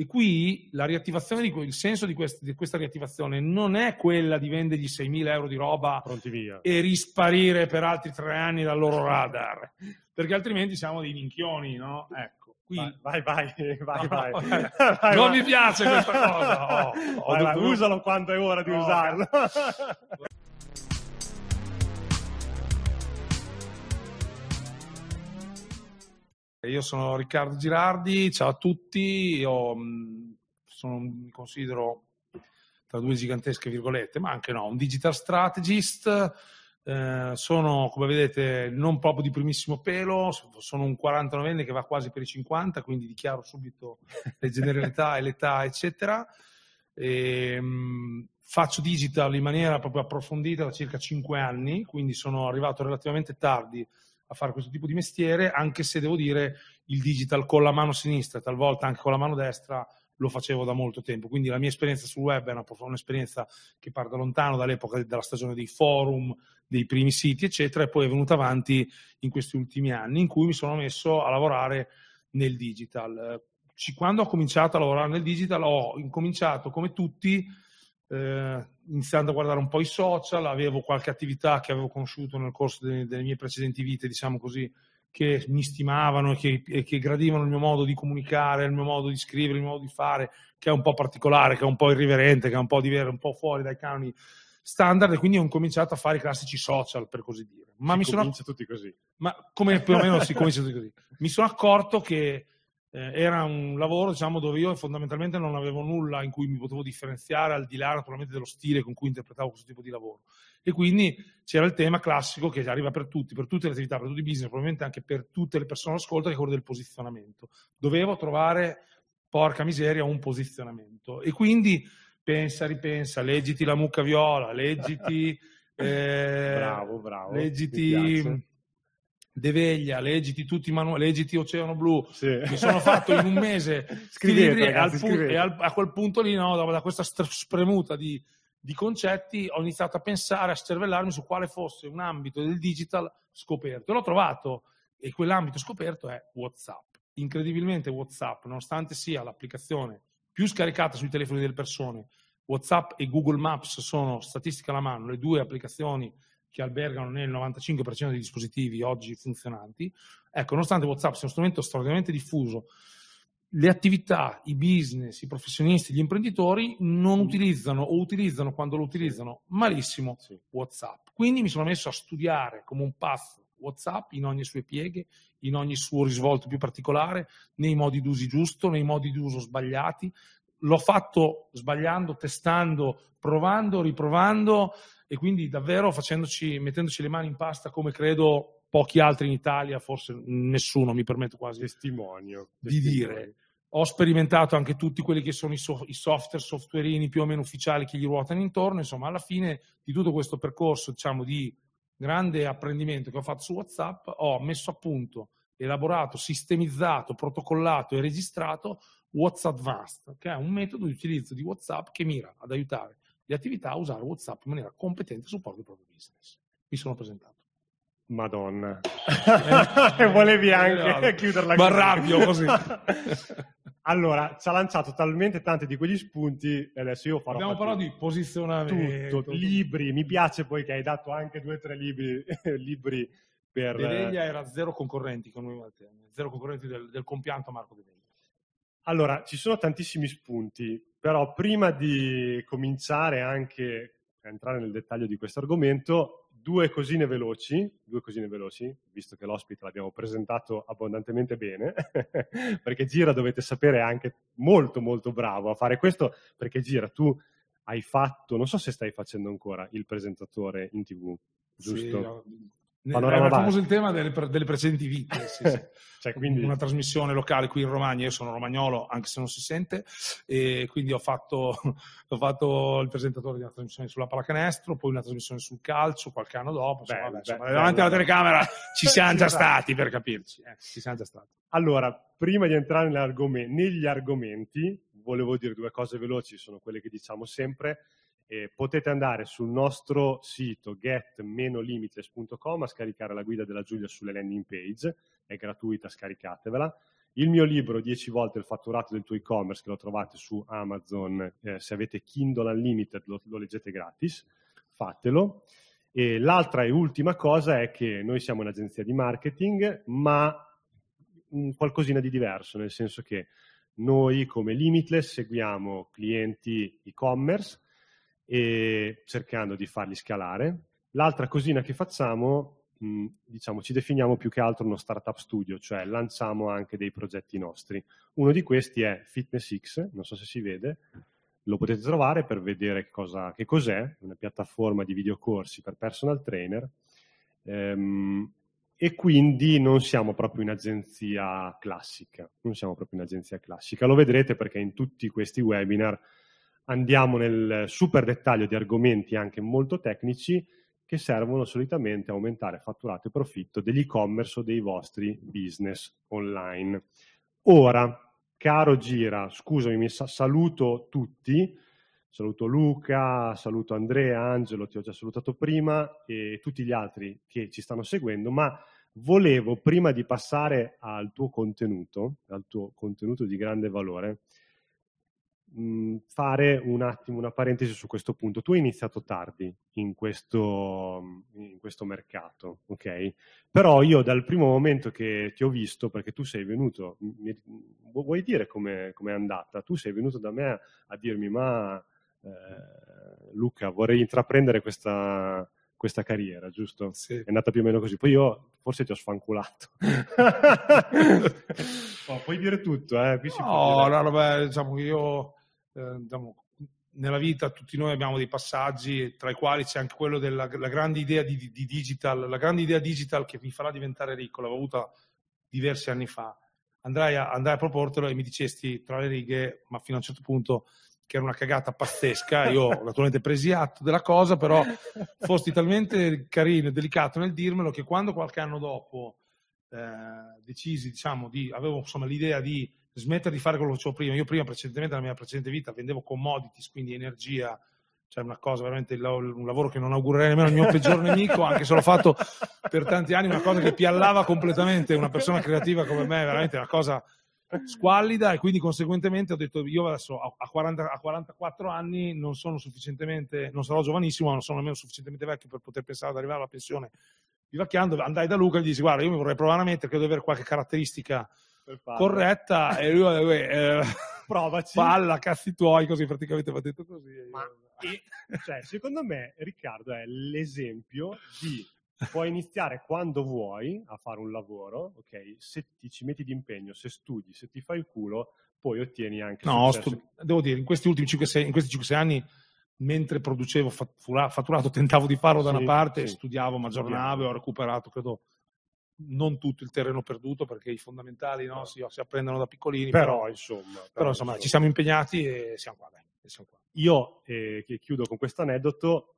E qui la riattivazione di, il senso di, quest, di, questa riattivazione non è quella di vendergli 6.000 euro di roba e risparire per altri tre anni dal loro radar, perché altrimenti siamo dei minchioni, no? Ecco. Qui... Vai, vai, vai, no, vai. vai non mi piace questa cosa. Oh, vai, dovuto... Usalo quando è ora di no, usarlo. Io sono Riccardo Girardi, ciao a tutti, io sono, mi considero tra due gigantesche virgolette, ma anche no, un digital strategist, eh, sono come vedete non proprio di primissimo pelo, sono un 49enne che va quasi per i 50, quindi dichiaro subito le generalità e l'età, eccetera. E, mh, faccio digital in maniera proprio approfondita da circa 5 anni, quindi sono arrivato relativamente tardi a fare questo tipo di mestiere, anche se devo dire il digital con la mano sinistra, talvolta anche con la mano destra, lo facevo da molto tempo. Quindi la mia esperienza sul web è un'esperienza che parte lontano dall'epoca della stagione dei forum, dei primi siti, eccetera, e poi è venuta avanti in questi ultimi anni in cui mi sono messo a lavorare nel digital. Quando ho cominciato a lavorare nel digital ho incominciato come tutti eh, iniziando a guardare un po' i social, avevo qualche attività che avevo conosciuto nel corso delle, delle mie precedenti vite, diciamo così, che mi stimavano e che, e che, gradivano il mio modo di comunicare, il mio modo di scrivere, il mio modo di fare, che è un po' particolare, che è un po' irriverente, che è un po' diverso, un po' fuori dai canoni standard, e quindi ho incominciato a fare i classici social, per così dire. Ma si mi sono tutti così. Ma come più o meno si comincia tutti così. Mi sono accorto che eh, era un lavoro diciamo, dove io fondamentalmente non avevo nulla in cui mi potevo differenziare al di là naturalmente dello stile con cui interpretavo questo tipo di lavoro. E quindi c'era il tema classico che arriva per tutti, per tutte le attività, per tutti i business, probabilmente anche per tutte le persone all'ascolto, che è quello del posizionamento. Dovevo trovare, porca miseria, un posizionamento. E quindi pensa, ripensa, leggiti la mucca viola, leggiti... Eh, bravo, bravo. Leggiti De Veglia, leggiti tutti i manuali, leggiti Oceano Blu. Sì. Mi sono fatto in un mese scrivete, ragazzi, al pu- e al, a quel punto lì, no, da questa spremuta di, di, concetti, ho iniziato a pensare, a cervellarmi su quale fosse un ambito del digital scoperto. E l'ho trovato e quell'ambito scoperto è WhatsApp. Incredibilmente WhatsApp, nonostante sia l'applicazione più scaricata sui telefoni delle persone, WhatsApp e Google Maps sono statistica alla mano, le due applicazioni che albergano nel 95% dei dispositivi oggi funzionanti. Ecco, nonostante WhatsApp sia uno strumento straordinariamente diffuso, le attività, i business, i professionisti, gli imprenditori non utilizzano o utilizzano quando lo utilizzano malissimo sì. WhatsApp. Quindi mi sono messo a studiare come un pazzo WhatsApp in ogni sue pieghe, in ogni suo risvolto più particolare, nei modi d'uso giusto, nei modi di uso sbagliati. L'ho fatto sbagliando, testando, provando, riprovando e quindi davvero facendoci, mettendoci le mani in pasta come credo pochi altri in Italia, forse nessuno mi permetto quasi testimonio, di testimonio. dire. Ho sperimentato anche tutti quelli che sono i, so- i software, softwareini più o meno ufficiali che gli ruotano intorno, insomma alla fine di tutto questo percorso diciamo di grande apprendimento che ho fatto su WhatsApp, ho messo a punto, elaborato, sistemizzato, protocollato e registrato WhatsApp Advanced, che è un metodo di utilizzo di WhatsApp che mira ad aiutare le attività a usare WhatsApp in maniera competente a supporto del proprio business. Mi sono presentato. Madonna. e volevi anche chiuderla così. Ma arrabbio così. allora, ci ha lanciato talmente tanti di quegli spunti e adesso io farò... Abbiamo parlato di posizionamento. Tutto, libri. Mi piace poi che hai dato anche due o tre libri, libri per... De Veglia era zero concorrenti con noi, zero concorrenti del, del compianto Marco De Veglia. Allora, ci sono tantissimi spunti, però prima di cominciare anche a entrare nel dettaglio di questo argomento, due cosine veloci, due cosine veloci, visto che l'ospite l'abbiamo presentato abbondantemente bene, perché Gira dovete sapere è anche molto molto bravo a fare questo, perché Gira tu hai fatto, non so se stai facendo ancora il presentatore in tv, giusto? Sì, Panorama Era famoso il tema delle, delle precedenti vite, sì, sì. cioè, quindi... una trasmissione locale qui in Romagna, io sono romagnolo anche se non si sente, e quindi ho fatto, ho fatto il presentatore di una trasmissione sulla pallacanestro, poi una trasmissione sul calcio qualche anno dopo, insomma, vabbè, insomma, beh, davanti alla telecamera ci siamo già stati per capirci, eh, ci siamo già stati. Allora, prima di entrare negli argomenti, volevo dire due cose veloci, sono quelle che diciamo sempre eh, potete andare sul nostro sito get-limitless.com a scaricare la guida della Giulia sulle landing page, è gratuita, scaricatevela. il mio libro 10 volte il fatturato del tuo e-commerce che lo trovate su Amazon, eh, se avete Kindle Unlimited lo, lo leggete gratis, fatelo. E l'altra e ultima cosa è che noi siamo un'agenzia di marketing, ma qualcosina di diverso, nel senso che noi come Limitless seguiamo clienti e-commerce e cercando di farli scalare. L'altra cosina che facciamo mh, diciamo, ci definiamo più che altro uno startup studio, cioè lanciamo anche dei progetti nostri. Uno di questi è FitnessX, non so se si vede, lo potete trovare per vedere cosa, che cos'è, una piattaforma di videocorsi per personal trainer. Ehm, e quindi non siamo proprio in agenzia classica, non siamo proprio in agenzia classica. Lo vedrete perché in tutti questi webinar andiamo nel super dettaglio di argomenti anche molto tecnici che servono solitamente a aumentare fatturato e profitto degli e-commerce o dei vostri business online. Ora, caro Gira, scusami, mi saluto tutti, saluto Luca, saluto Andrea, Angelo, ti ho già salutato prima e tutti gli altri che ci stanno seguendo, ma volevo prima di passare al tuo contenuto, al tuo contenuto di grande valore, fare un attimo una parentesi su questo punto. Tu hai iniziato tardi in questo, in questo mercato, ok? Però io dal primo momento che ti ho visto, perché tu sei venuto, mi, vuoi dire come è andata? Tu sei venuto da me a, dirmi, ma eh, Luca, vorrei intraprendere questa, questa carriera, giusto? Sì. È andata più o meno così. Poi io forse ti ho sfanculato. oh, puoi dire tutto, eh? Qui no, no, vabbè, diciamo che io diciamo, nella vita tutti noi abbiamo dei passaggi, tra i quali c'è anche quello della grande idea di, di, digital, la grande idea digital che mi farà diventare ricco, l'avevo avuta diversi anni fa. Andrai a, andrai a proportelo e mi dicesti tra le righe, ma fino a un certo punto, che era una cagata pazzesca. Io naturalmente presi atto della cosa, però fosti talmente carino e delicato nel dirmelo che quando qualche anno dopo eh, decisi, diciamo, di, avevo insomma l'idea di smettere di fare quello che facevo prima. Io prima, precedentemente, nella mia precedente vita, vendevo commodities, quindi energia, cioè una cosa veramente, un lavoro che non augurerei nemmeno al mio peggior nemico, anche se l'ho fatto per tanti anni, una cosa che piallava completamente una persona creativa come me, veramente una cosa squallida e quindi conseguentemente ho detto io adesso a, 40, a 44 anni non sono sufficientemente, non sarò giovanissimo, ma non sono nemmeno sufficientemente vecchio per poter pensare ad arrivare alla pensione vivacchiando, andai da Luca e gli dissi guarda io mi vorrei provare a mettere, credo di avere qualche caratteristica corretta e lui eh, provaci. palla cazzi tuoi così praticamente va detto così Ma, e, cioè, secondo me Riccardo è l'esempio di puoi iniziare quando vuoi a fare un lavoro ok? Se ti ci metti d'impegno se studi se ti fai il culo poi ottieni anche no stu- devo dire in questi ultimi 5-6 in questi 5-6 anni mentre producevo fatturato tentavo di farlo da sì, una parte sì. studiavo ma aggiornavo ho recuperato credo non tutto il terreno perduto perché i fondamentali no, si, si, apprendono da piccolini. Però, però insomma, però, però insomma insomma. ci siamo impegnati e siamo qua. Dai, siamo qua. Io eh, chiudo con questo aneddoto,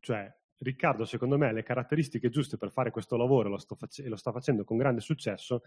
cioè Riccardo secondo me ha le caratteristiche giuste per fare questo lavoro lo face- e lo sta facendo con grande successo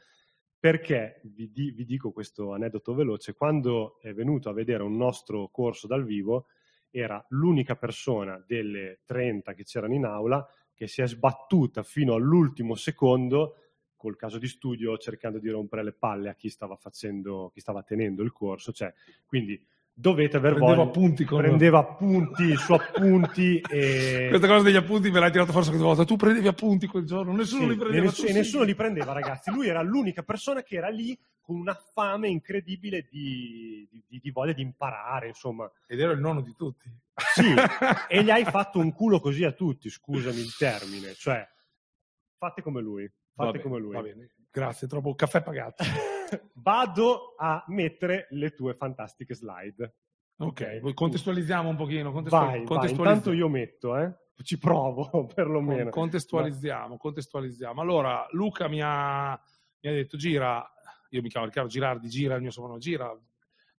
perché vi, di- vi dico questo aneddoto veloce, quando è venuto a vedere un nostro corso dal vivo era l'unica persona delle 30 che c'erano in aula che si è sbattuta fino all'ultimo secondo col caso di studio cercando di rompere le palle a chi stava facendo, chi stava tenendo il corso. Cioè, quindi dovete aver prendeva voglia. Appunti con... Prendeva appunti su appunti. E... Questa cosa degli appunti me l'hai tirato forse qualche volta. Tu prendevi appunti quel giorno, nessuno sì, li prendeva. Ness- e nessuno li prendeva, ragazzi. Lui era l'unica persona che era lì con una fame incredibile di, di, di voglia di imparare, insomma. Ed ero il nonno di tutti. Sì, e gli hai fatto un culo così a tutti, scusami il termine. Cioè, fate come lui. Fate bene, come lui. Grazie, troppo caffè pagato. Vado a mettere le tue fantastiche slide. Ok, okay. contestualizziamo un pochino. Contestual- vai, vai, intanto io metto, eh? ci provo perlomeno. Contestualizziamo, contestualizziamo. Allora, Luca mi ha, mi ha detto, gira, io mi chiamo Riccardo Girardi, gira il mio soprannome, gira,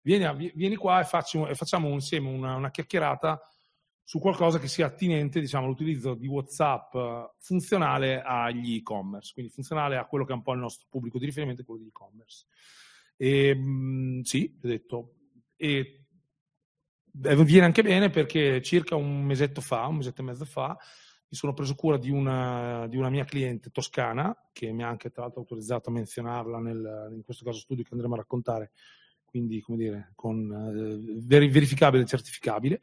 vieni, vieni qua e, facciamo, e facciamo insieme una, una, chiacchierata su qualcosa che sia attinente diciamo, all'utilizzo di WhatsApp eh, funzionale agli e-commerce, quindi funzionale a quello che è un po' il nostro pubblico di riferimento, quello di e-commerce. E, mh, sì, ho detto, e viene anche bene perché circa un mesetto fa, un mesetto e mezzo fa, mi sono preso cura di una, di una, mia cliente toscana, che mi ha anche tra l'altro autorizzato a menzionarla nel, in questo caso studio che andremo a raccontare, quindi come dire, con eh, verificabile e certificabile,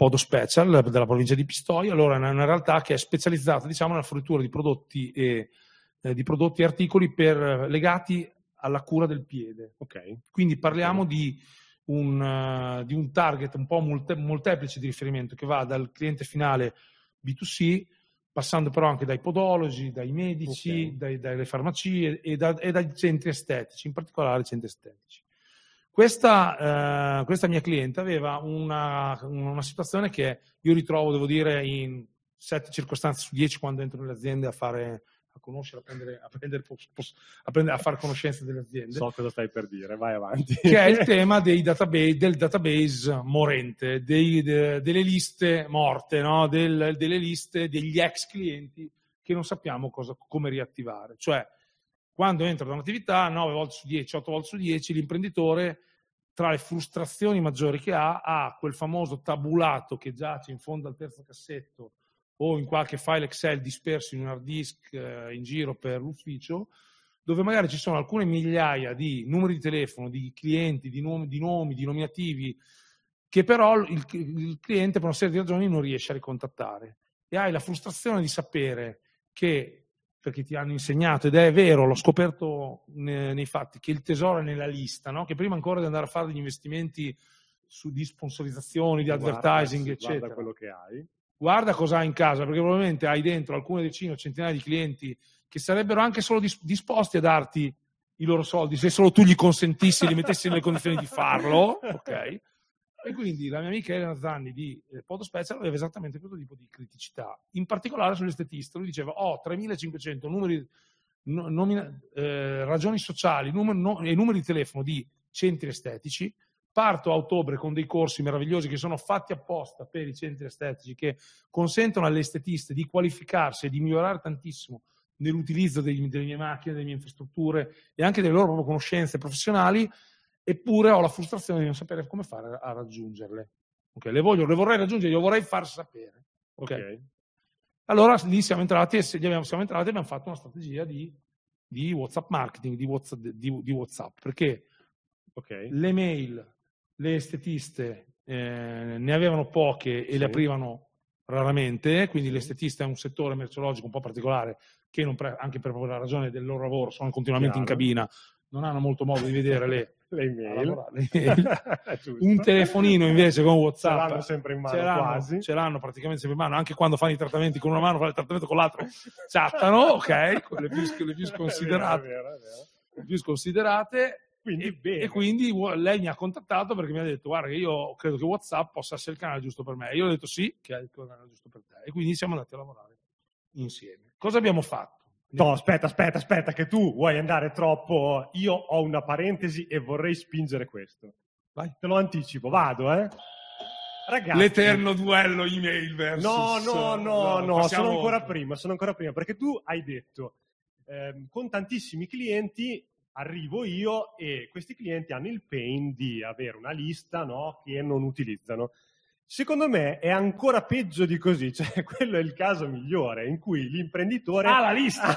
Podo Special della provincia di Pistoia, allora è una realtà che è specializzata diciamo, nella fornitura di prodotti e, eh, di prodotti e articoli per, legati alla cura del piede. Okay. Quindi parliamo okay. di un, uh, di un target un po' molte, molteplice di riferimento che va dal cliente finale B2C, passando però anche dai podologi, dai medici, okay. dai, dalle farmacie e, da, e, dai centri estetici, in particolare centri estetici. Questa, uh, questa mia cliente aveva una, una, situazione che io ritrovo, devo dire, in sette circostanze su dieci quando entro nelle aziende a fare a conoscere, a, prendere, a, prendere, a, prendere, a fare conoscenza delle aziende. So cosa stai per dire, vai avanti. Che è il tema database, del database morente, dei, de, delle liste morte, no? del, delle liste degli ex clienti che non sappiamo cosa, come riattivare. Cioè, quando entra da un'attività, 9 volte su 10, 8 volte su 10, l'imprenditore tra le frustrazioni maggiori che ha, ha quel famoso tabulato che giace in fondo al terzo cassetto o in qualche file Excel disperso in un hard disk eh, in giro per l'ufficio, dove magari ci sono alcune migliaia di numeri di telefono, di clienti, di nomi, di, nomi, di nominativi, che però il, il, cliente per una serie di ragioni non riesce a ricontattare. E hai la frustrazione di sapere che, perché ti hanno insegnato, ed è vero, l'ho scoperto nei, nei fatti, che il tesoro è nella lista, no? che prima ancora di andare a fare degli investimenti su, di sponsorizzazioni, di advertising, guarda, eccetera. Guarda quello che hai guarda cosa hai in casa, perché probabilmente hai dentro alcune decine o centinaia di clienti che sarebbero anche solo disposti a darti i loro soldi se solo tu gli consentissi, li mettessi nelle condizioni di farlo, ok? E quindi la mia amica Elena Zanni di eh, Podo Special aveva esattamente questo tipo di criticità, in particolare sull'estetista. Lui diceva: Ho oh, 3500 numeri, no, nomina, eh, ragioni sociali numeri, no, e numeri di telefono di centri estetici Parto a ottobre con dei corsi meravigliosi che sono fatti apposta per i centri estetici che consentono alle estetiste di qualificarsi e di migliorare tantissimo nell'utilizzo dei, delle mie macchine, delle mie infrastrutture e anche delle loro conoscenze professionali, eppure ho la frustrazione di non sapere come fare a raggiungerle. Okay, le, voglio, le vorrei raggiungere, io vorrei far sapere. Okay? okay. Allora lì siamo entrati, e siamo entrati e abbiamo fatto una strategia di, di WhatsApp marketing, di WhatsApp, di, di WhatsApp perché le mail le estetiste eh, ne avevano poche e sì. le aprivano raramente, quindi sì. l'estetista è un settore merceologico un po' particolare che pre- anche per la ragione del loro lavoro sono continuamente Chiaro. in cabina, non hanno molto modo di vedere le, le email. un telefonino invece con WhatsApp ce l'hanno sempre in mano ce l'hanno, quasi. ce l'hanno praticamente sempre in mano anche quando fanno i trattamenti con una mano fanno il trattamento con l'altra chattano ok le più, le più sconsiderate è vero, è vero, è vero. più sconsiderate quindi, e, e, quindi lei mi ha contattato perché mi ha detto guarda io credo che Whatsapp possa essere il canale giusto per me. Io ho detto sì, che è il canale giusto per te. E quindi siamo andati a lavorare insieme. Cosa abbiamo fatto? No, aspetta, aspetta, aspetta, che tu vuoi andare troppo. Io ho una parentesi e vorrei spingere questo. Vai. Te lo anticipo, vado, eh. Ragazzi, L'eterno duello email versus... No, no, no, no, no sono ancora prima, sono ancora prima, perché tu hai detto, eh, con tantissimi clienti arrivo io e questi clienti hanno il pain di avere una lista no, che non utilizzano. Secondo me è ancora peggio di così, cioè quello è il caso migliore in cui l'imprenditore... Ha la lista!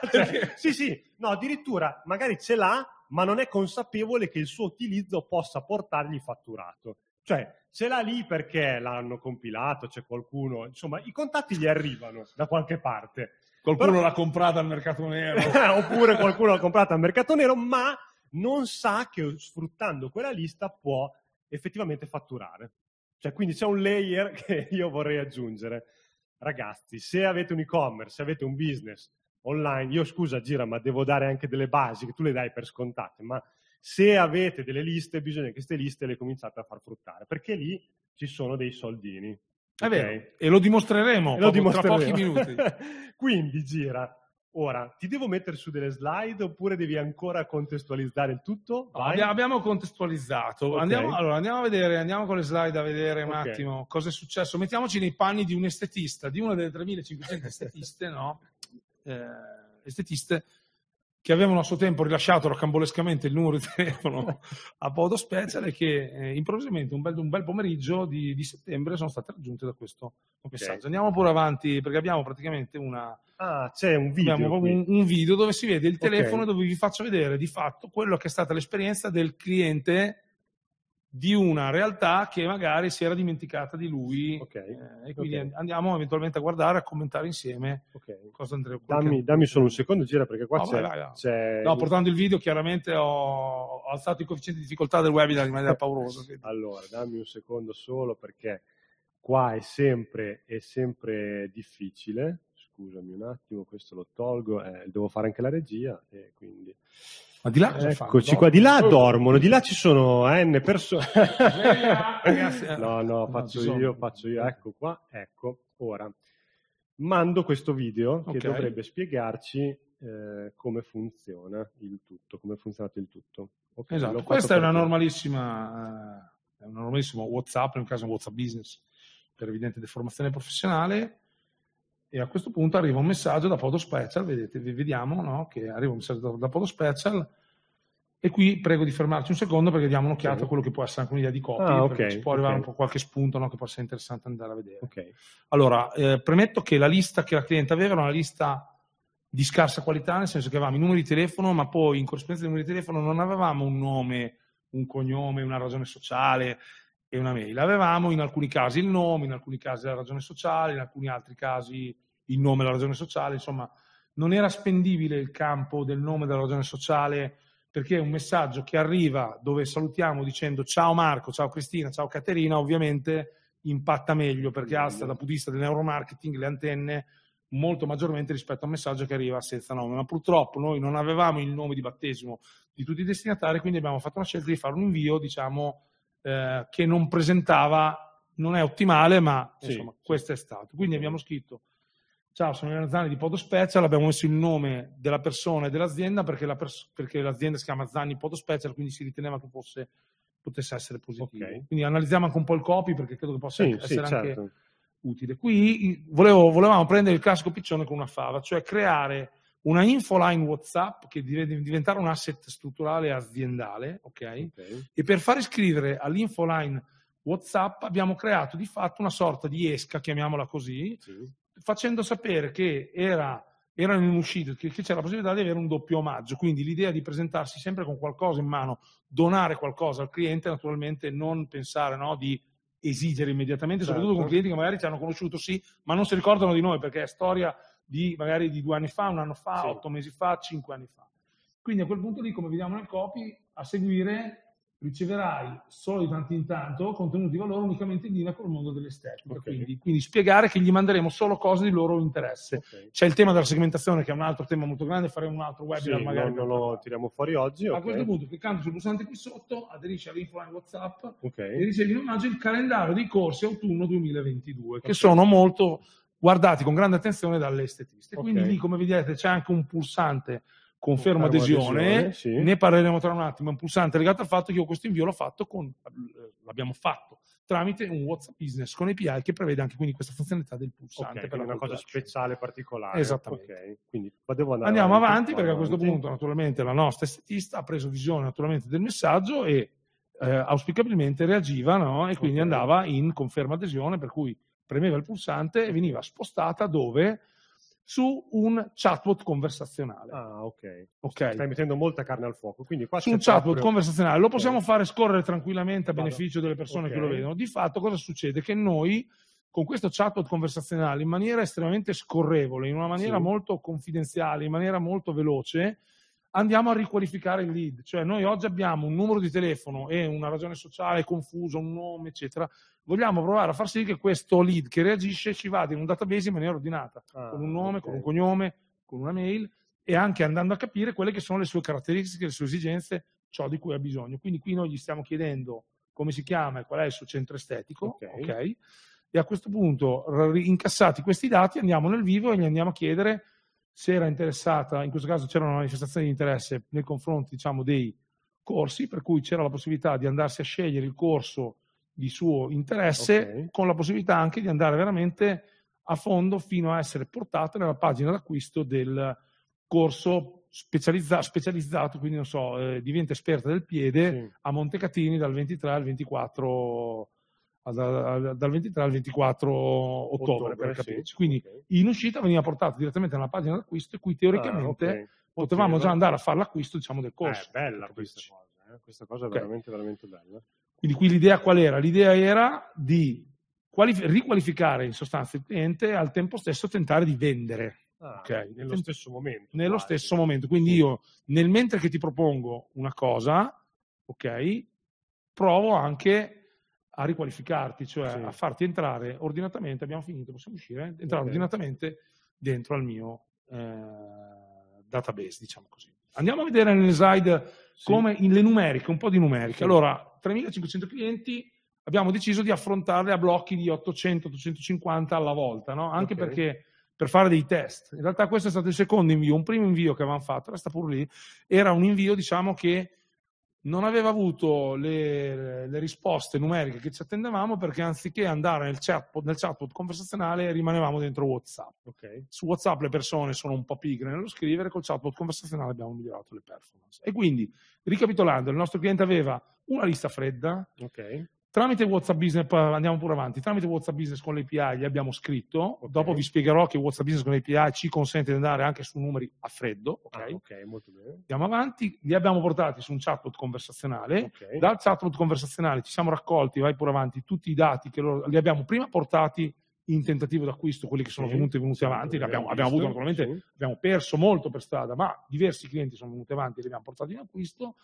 cioè, sì, sì, no, addirittura magari ce l'ha, ma non è consapevole che il suo utilizzo possa portargli fatturato. Cioè, ce l'ha lì perché l'hanno compilato, c'è qualcuno, insomma, i contatti gli arrivano da qualche parte. Qualcuno Però... l'ha comprata al mercato nero. Oppure qualcuno l'ha comprata al mercato nero, ma non sa che sfruttando quella lista può effettivamente fatturare. Cioè, quindi c'è un layer che io vorrei aggiungere. Ragazzi, se avete un e-commerce, se avete un business online, io scusa Gira, ma devo dare anche delle basi che tu le dai per scontate, ma se avete delle liste, bisogna che queste liste le cominciate a far fruttare, perché lì ci sono dei soldini. È okay. vero, e lo dimostreremo, e lo dimostreremo. tra pochi minuti. Quindi gira. Ora, ti devo mettere su delle slide oppure devi ancora contestualizzare il tutto? No, abbiamo contestualizzato. Okay. Andiamo, allora, andiamo a vedere, andiamo con le slide a vedere un okay. attimo cosa è successo. Mettiamoci nei panni di un estetista, di una delle 3500 estetiste, no? Eh, estetiste che avevano a suo tempo rilasciato rocambolescamente il numero di telefono a Podo Special e che eh, improvvisamente un bel, un bel pomeriggio di, di, settembre sono state raggiunte da questo okay. messaggio. Andiamo pure avanti perché abbiamo praticamente una... Ah, c'è un video. Un, un, video dove si vede il telefono okay. dove vi faccio vedere di fatto quello che è stata l'esperienza del cliente di una realtà che magari si era dimenticata di lui okay, eh, e quindi okay. andiamo eventualmente a guardare a commentare insieme okay. cosa andremo dammi, dammi solo un secondo gira perché qua no, c'è, vai, vai, c'è, no portando il video chiaramente ho, alzato i coefficienti di difficoltà del webinar in maniera paurosa allora dammi un secondo solo perché qua è sempre, è sempre difficile scusami un attimo questo lo tolgo eh, devo fare anche la regia e quindi ma di là Eccoci qua, di là dormono, di là ci sono N persone. no, no, faccio io, faccio io. Ecco qua, ecco, ora. Mando questo video che okay. dovrebbe spiegarci eh, come funziona il tutto, come è funzionato il tutto. Okay, esatto, questa è una normalissima, eh, è un normalissimo WhatsApp, nel caso WhatsApp Business, per evidente deformazione professionale e a questo punto arriva un messaggio da Podo Special, vedete, vediamo no? che arriva un messaggio da, Podo Special e qui prego di fermarci un secondo perché diamo un'occhiata sì. a quello che può essere anche un'idea di copy, ah, okay, ci può arrivare okay. un po' qualche spunto no? che può essere interessante andare a vedere. Okay. Allora, eh, premetto che la lista che la cliente aveva era una lista di scarsa qualità, nel senso che avevamo i numeri di telefono, ma poi in corrispondenza dei numeri di telefono non avevamo un nome, un cognome, una ragione sociale, e una mail. Avevamo in alcuni casi il nome, in alcuni casi la ragione sociale, in alcuni altri casi il nome e la ragione sociale, insomma non era spendibile il campo del nome e della ragione sociale perché un messaggio che arriva dove salutiamo dicendo ciao Marco, ciao Cristina, ciao Caterina, ovviamente impatta meglio perché alza dal punto di vista del neuromarketing le antenne molto maggiormente rispetto a un messaggio che arriva senza nome. Ma purtroppo noi non avevamo il nome di battesimo di tutti i destinatari, quindi abbiamo fatto una scelta di fare un invio, diciamo, eh, che non presentava, non è ottimale, ma sì, insomma, questo è stato. Quindi abbiamo scritto Ciao, sono Elena Zanni di Podo Special, abbiamo messo il nome della persona e dell'azienda perché, la pers- perché l'azienda si chiama Zanni Podo Special, quindi si riteneva che fosse, potesse essere positivo. Okay. Quindi analizziamo anche un po' il copy perché credo che possa sì, essere sì, anche certo. utile. Qui volevo, volevamo prendere il classico piccione con una fava, cioè creare una infoline WhatsApp che deve diventare un asset strutturale aziendale, okay? ok? E per far iscrivere all'infoline WhatsApp abbiamo creato di fatto una sorta di esca, chiamiamola così, sì. facendo sapere che era, erano in uscita, che, che, c'era la possibilità di avere un doppio omaggio. Quindi l'idea di presentarsi sempre con qualcosa in mano, donare qualcosa al cliente, naturalmente non pensare no, di esigere immediatamente, certo. soprattutto con clienti che magari ci hanno conosciuto sì, ma non si ricordano di noi perché è storia di magari di due anni fa, un anno fa, sì. otto mesi fa, cinque anni fa. Quindi a quel punto lì, come vediamo nel copy, a seguire riceverai solo di tanto in tanto contenuti di valore unicamente in linea con il mondo dell'estetica. Okay. Quindi, quindi, spiegare che gli manderemo solo cose di loro interesse. Okay. C'è il tema della segmentazione, che è un altro tema molto grande, faremo un altro webinar sì, magari. Non, lo tiriamo fuori oggi. A questo punto, cliccando sul pulsante qui sotto, aderisci all'infoline WhatsApp e ricevi in omaggio il calendario dei corsi autunno 2022, che sono molto guardati con grande attenzione dalle estetiste. Quindi lì, come vedete, c'è anche un pulsante confermo adesione, adesione sì. ne parleremo tra un attimo, è un pulsante legato al fatto che io questo invio l'ho fatto con, l'abbiamo fatto tramite un WhatsApp Business con API che prevede anche quindi questa funzionalità del pulsante okay, per una cosa speciale, particolare. Esattamente. Okay, quindi Andiamo avanti, avanti perché a questo punto naturalmente la nostra estetista ha preso visione naturalmente del messaggio e eh, auspicabilmente reagiva no? e quindi okay. andava in conferma adesione per cui premeva il pulsante e veniva spostata dove su un chatbot conversazionale. Ah, ok. okay. Stai mettendo molta carne al fuoco. Quindi qua su un chatbot proprio... conversazionale lo possiamo okay. fare scorrere tranquillamente a Vado. beneficio delle persone okay. che lo vedono. Di fatto, cosa succede? Che noi con questo chatbot conversazionale in maniera estremamente scorrevole, in una maniera sì. molto confidenziale, in maniera molto veloce, andiamo a riqualificare il lead. Cioè noi oggi abbiamo un numero di telefono e una ragione sociale confusa, un nome, eccetera. Vogliamo provare a far sì che questo lead che reagisce ci vada in un database in maniera ordinata, ah, con un nome, okay. con un cognome, con una mail e anche andando a capire quelle che sono le sue caratteristiche, le sue esigenze, ciò di cui ha bisogno. Quindi qui noi gli stiamo chiedendo come si chiama e qual è il suo centro estetico, okay. Okay? e a questo punto, incassati questi dati, andiamo nel vivo e gli andiamo a chiedere se era interessata, in questo caso c'era una manifestazione di interesse nei confronti diciamo, dei corsi, per cui c'era la possibilità di andarsi a scegliere il corso di suo interesse, okay. con la possibilità anche di andare veramente a fondo fino a essere portata nella pagina d'acquisto del corso specializza- specializzato, quindi non so, eh, diventa esperta del piede Sì. a Montecatini dal 23 al 24 al- al- dal 23 al 24 ottobre, per sì. capirci. Quindi Ok. in uscita veniva portato direttamente nella pagina d'acquisto e qui teoricamente Ah, ok. potevamo Ok, già andare a fare l'acquisto diciamo, del Eh, corso. è bella per questa cosa, eh. questa cosa è veramente, veramente bella. Quindi qui l'idea qual era? L'idea era di qualif- riqualificare in sostanza il cliente e al tempo stesso tentare di vendere Ah. Nello stesso momento. nello quasi. stesso momento. Quindi Sì. io, nel mentre che ti propongo una cosa, ok, provo anche a riqualificarti, cioè Sì. a farti entrare ordinatamente, abbiamo finito, possiamo uscire, entrare Ok. ordinatamente dentro al mio eh, database, diciamo così. Andiamo a vedere nelle slide Sì. come in le numeriche, un po' di numeriche. Sì. Allora, 3.500 clienti, abbiamo deciso di affrontarle a blocchi di 800-850 alla volta, no? anche Ok. perché per fare dei test. In realtà questo è stato il secondo invio, un primo invio che avevamo fatto, resta pur lì, era un invio diciamo che non aveva avuto le, le risposte numeriche che ci attendevamo perché anziché andare nel chatbot, nel chatbot conversazionale rimanevamo dentro WhatsApp. Ok. Su WhatsApp le persone sono un po' pigre nello scrivere, col chatbot conversazionale abbiamo migliorato le performance. E quindi, ricapitolando, il nostro cliente aveva una lista fredda, Ok. Tramite WhatsApp Business, andiamo pure avanti, tramite WhatsApp Business con l'API gli abbiamo scritto, Ok. dopo vi spiegherò che WhatsApp Business con l'API ci consente di andare anche su numeri a freddo, ok? Ah, ok, molto bene. Andiamo avanti, li abbiamo portati su un chatbot conversazionale, Ok. dal chatbot conversazionale ci siamo raccolti, vai pure avanti, tutti i dati che loro, li abbiamo prima portati in tentativo d'acquisto, quelli che sono Sì, venuti, venuti avanti, li abbiamo, abbiamo avuto naturalmente sì. abbiamo perso molto per strada, ma diversi clienti sono venuti avanti e li abbiamo portati in acquisto.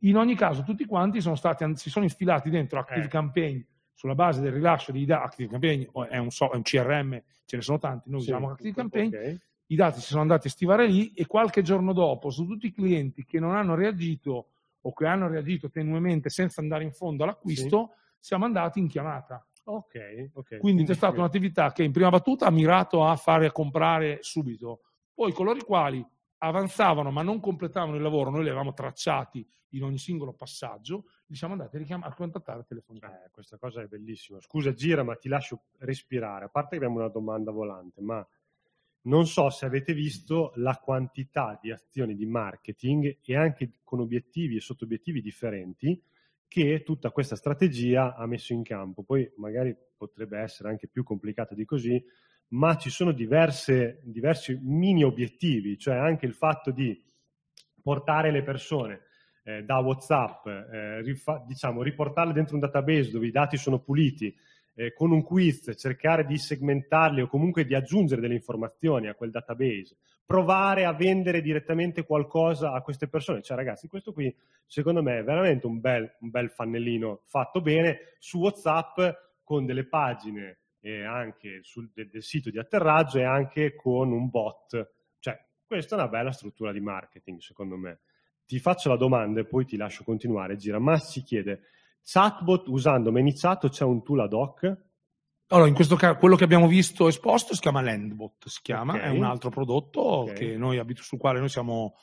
In ogni caso, tutti quanti sono stati, si sono infilati dentro Active Eh. Campaign sulla base del rilascio di dati. Active Campaign è un, so- è un CRM, ce ne sono tanti, noi Sì, usiamo Active Campaign. ok. I dati si sono andati a stivare lì e qualche giorno dopo, su tutti i clienti che non hanno reagito o che hanno reagito tenuemente senza andare in fondo all'acquisto, siamo andati in chiamata. Ok, ok. Quindi c'è stata un'attività che in prima battuta ha mirato a fare a comprare subito. Poi coloro i quali avanzavano ma non completavano il lavoro, noi li avevamo tracciati in ogni singolo passaggio, li siamo andati richiam- a contattare telefonicamente. Eh, questa cosa è bellissima. Scusa, gira, ma ti lascio respirare. A parte che abbiamo una domanda volante, ma non so se avete visto la quantità di azioni di marketing e anche con obiettivi e sottobiettivi differenti che tutta questa strategia ha messo in campo. Poi magari potrebbe essere anche più complicata di così, ma ci sono diverse, diversi mini obiettivi, cioè anche il fatto di portare le persone eh, da WhatsApp, eh, rifa- diciamo, riportarle dentro un database dove i dati sono puliti, eh, con un quiz, cercare di segmentarli o comunque di aggiungere delle informazioni a quel database, provare a vendere direttamente qualcosa a queste persone. Cioè, ragazzi, questo qui secondo me è veramente un bel, un bel fannellino fatto bene su WhatsApp con delle pagine sul, del, del sito di atterraggio e anche con un bot. Cioè, questa è una bella struttura di marketing, secondo me. Ti faccio la domanda e poi ti lascio continuare, Gira. Ma si chiede, chatbot usando ManyChat c'è un tool ad hoc? Allora, in questo caso, quello che abbiamo visto esposto si chiama Landbot, si chiama, Ok. è un altro prodotto Ok. che noi, sul quale noi siamo,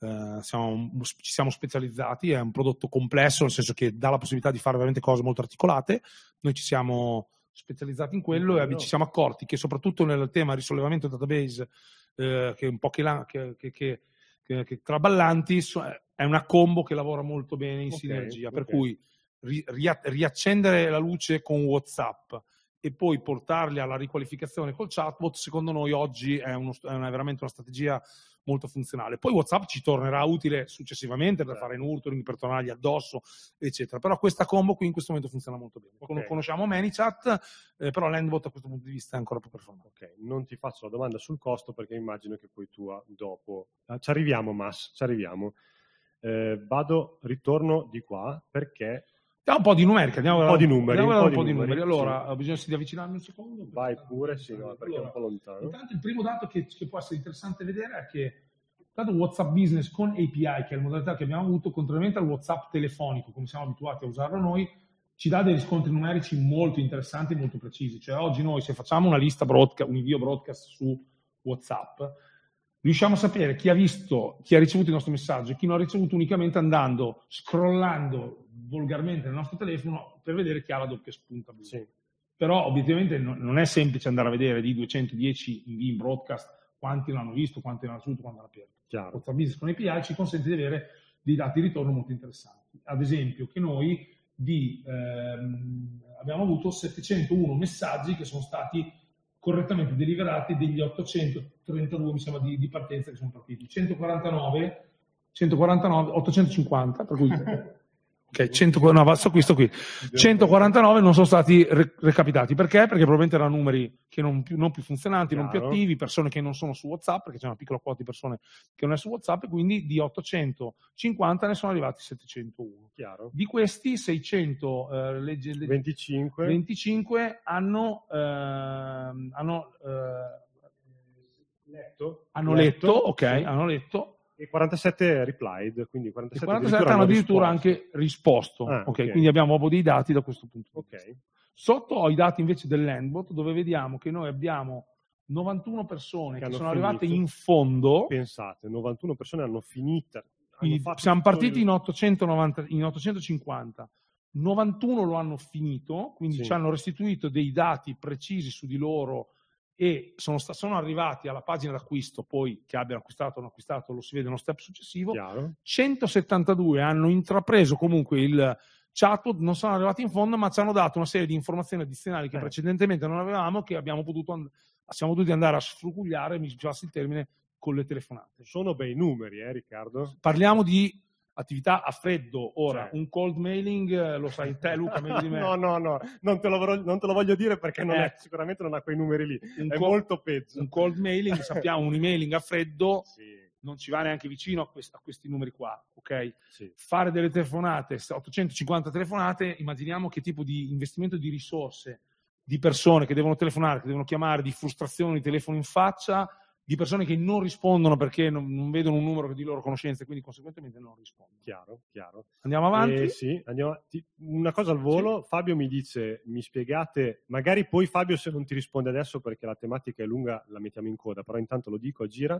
eh, siamo- ci siamo specializzati, è un prodotto complesso, nel senso che dà la possibilità di fare veramente cose molto articolate. Noi ci siamo specializzati in quello e Bello. ci siamo accorti che soprattutto nel tema risollevamento database, eh, che è un po' che, la- che- che- che- che- traballanti, so- è una combo che lavora molto bene in Ok, sinergia, per ok. cui ri- ria- riaccendere la luce con WhatsApp e poi portarli alla riqualificazione col chatbot, secondo noi oggi è, uno- è una- veramente una strategia molto funzionale. Poi WhatsApp ci tornerà utile successivamente per Certo. fare nurturing, per tornargli addosso, eccetera. Però questa combo qui in questo momento funziona molto bene. Con- Ok. Conosciamo ManyChat, eh, però l'Endbot da questo punto di vista è ancora più performante. Ok, non ti faccio la domanda sul costo perché immagino che poi tu dopo... Ah, ci arriviamo, Mas, ci arriviamo. Eh, vado, ritorno di qua perché un po' di numerica, andiamo a Un po' di numeri, un un po' di numeri. numeri, Allora, bisogna di avvicinarmi un secondo. vai pure, sì, no, perché è un po' lontano. Intanto il primo dato che, che può essere interessante vedere è che dato WhatsApp Business con API, che è la modalità che abbiamo avuto, contrariamente al WhatsApp telefonico, come siamo abituati a usarlo noi, ci dà dei riscontri numerici molto interessanti e molto precisi. Cioè oggi noi se facciamo una lista broadcast, un invio broadcast su WhatsApp, riusciamo a sapere chi ha visto, chi ha ricevuto il nostro messaggio e chi non ha ricevuto unicamente andando, scrollando volgarmente nel nostro telefono per vedere chi ha la doppia spunta blu. Sì, Però obiettivamente no- non è semplice andare a vedere di 210 invii in broadcast quanti l'hanno visto, quanti l'hanno assunto, quanti l'hanno aperto. Chiaro. WhatsApp Business con API ci consente di avere dei dati di ritorno molto interessanti. Ad esempio, che noi di, ehm, abbiamo avuto 701 messaggi che sono stati correttamente deliberati degli 832 mi sembra di, di partenza che sono partiti. 149 149 850 per cui Ok, 100, no, sto qui, sto qui. 149 non sono stati re- recapitati. Perché? Perché probabilmente erano numeri che non più, non più funzionanti, non più Chiaro. attivi, persone che non sono su WhatsApp, perché c'è una piccola quota di persone che non è su WhatsApp, e quindi di 850 ne sono arrivati 701. Chiaro. Di questi 600 eh, legge- legge- 25. 25 hanno, ehm, hanno, eh, letto. hanno letto, ok, sì. hanno letto, E 47 replied, quindi e 47, 47 hanno addirittura risposto. anche risposto. Ah, ok, ok. quindi abbiamo proprio dei dati da questo punto di vista. Sotto ho i dati invece dell'Endbot dove vediamo che noi abbiamo 91 persone Che che, sono arrivate finito. in fondo, pensate, 91 persone hanno finito. quindi hanno siamo partiti il- in, 890 in 850, 91 lo hanno finito, quindi Sì. ci hanno restituito dei dati precisi su di loro e sono, sono arrivati alla pagina d'acquisto, poi che abbiano acquistato o non acquistato lo si vede nello step successivo, Chiaro. 172 hanno intrapreso comunque il chatbot, non sono arrivati in fondo, ma ci hanno dato una serie di informazioni addizionali che Eh. precedentemente non avevamo, che abbiamo potuto siamo dovuti andare a sfrucugliare, mi passi il termine, con le telefonate. Sono bei numeri, eh, Riccardo? Parliamo di attività a freddo. Ora, Certo. un cold mailing, eh, lo sai te Luca meglio di me. no, no, no, non te lo, vorrò- non te lo voglio dire perché non Eh. è- sicuramente non ha quei numeri lì. Un È co- molto peggio. un cold mailing, sappiamo, un emailing a freddo Sì, non ci va neanche vicino a, quest- a questi numeri qua, ok? sì. fare delle telefonate, 850 telefonate, immaginiamo che tipo di investimento di risorse, di persone che devono telefonare, che devono chiamare, di frustrazioni, telefono in faccia, di persone che non rispondono perché non, non vedono un numero di loro conoscenze, quindi conseguentemente non rispondono. Chiaro, chiaro. Andiamo avanti? Eh, sì, andiamo- ti- una cosa al volo, Fabio mi dice, mi spiegate, magari poi Fabio se non ti risponde adesso perché la tematica è lunga la mettiamo in coda, però intanto lo dico a gira,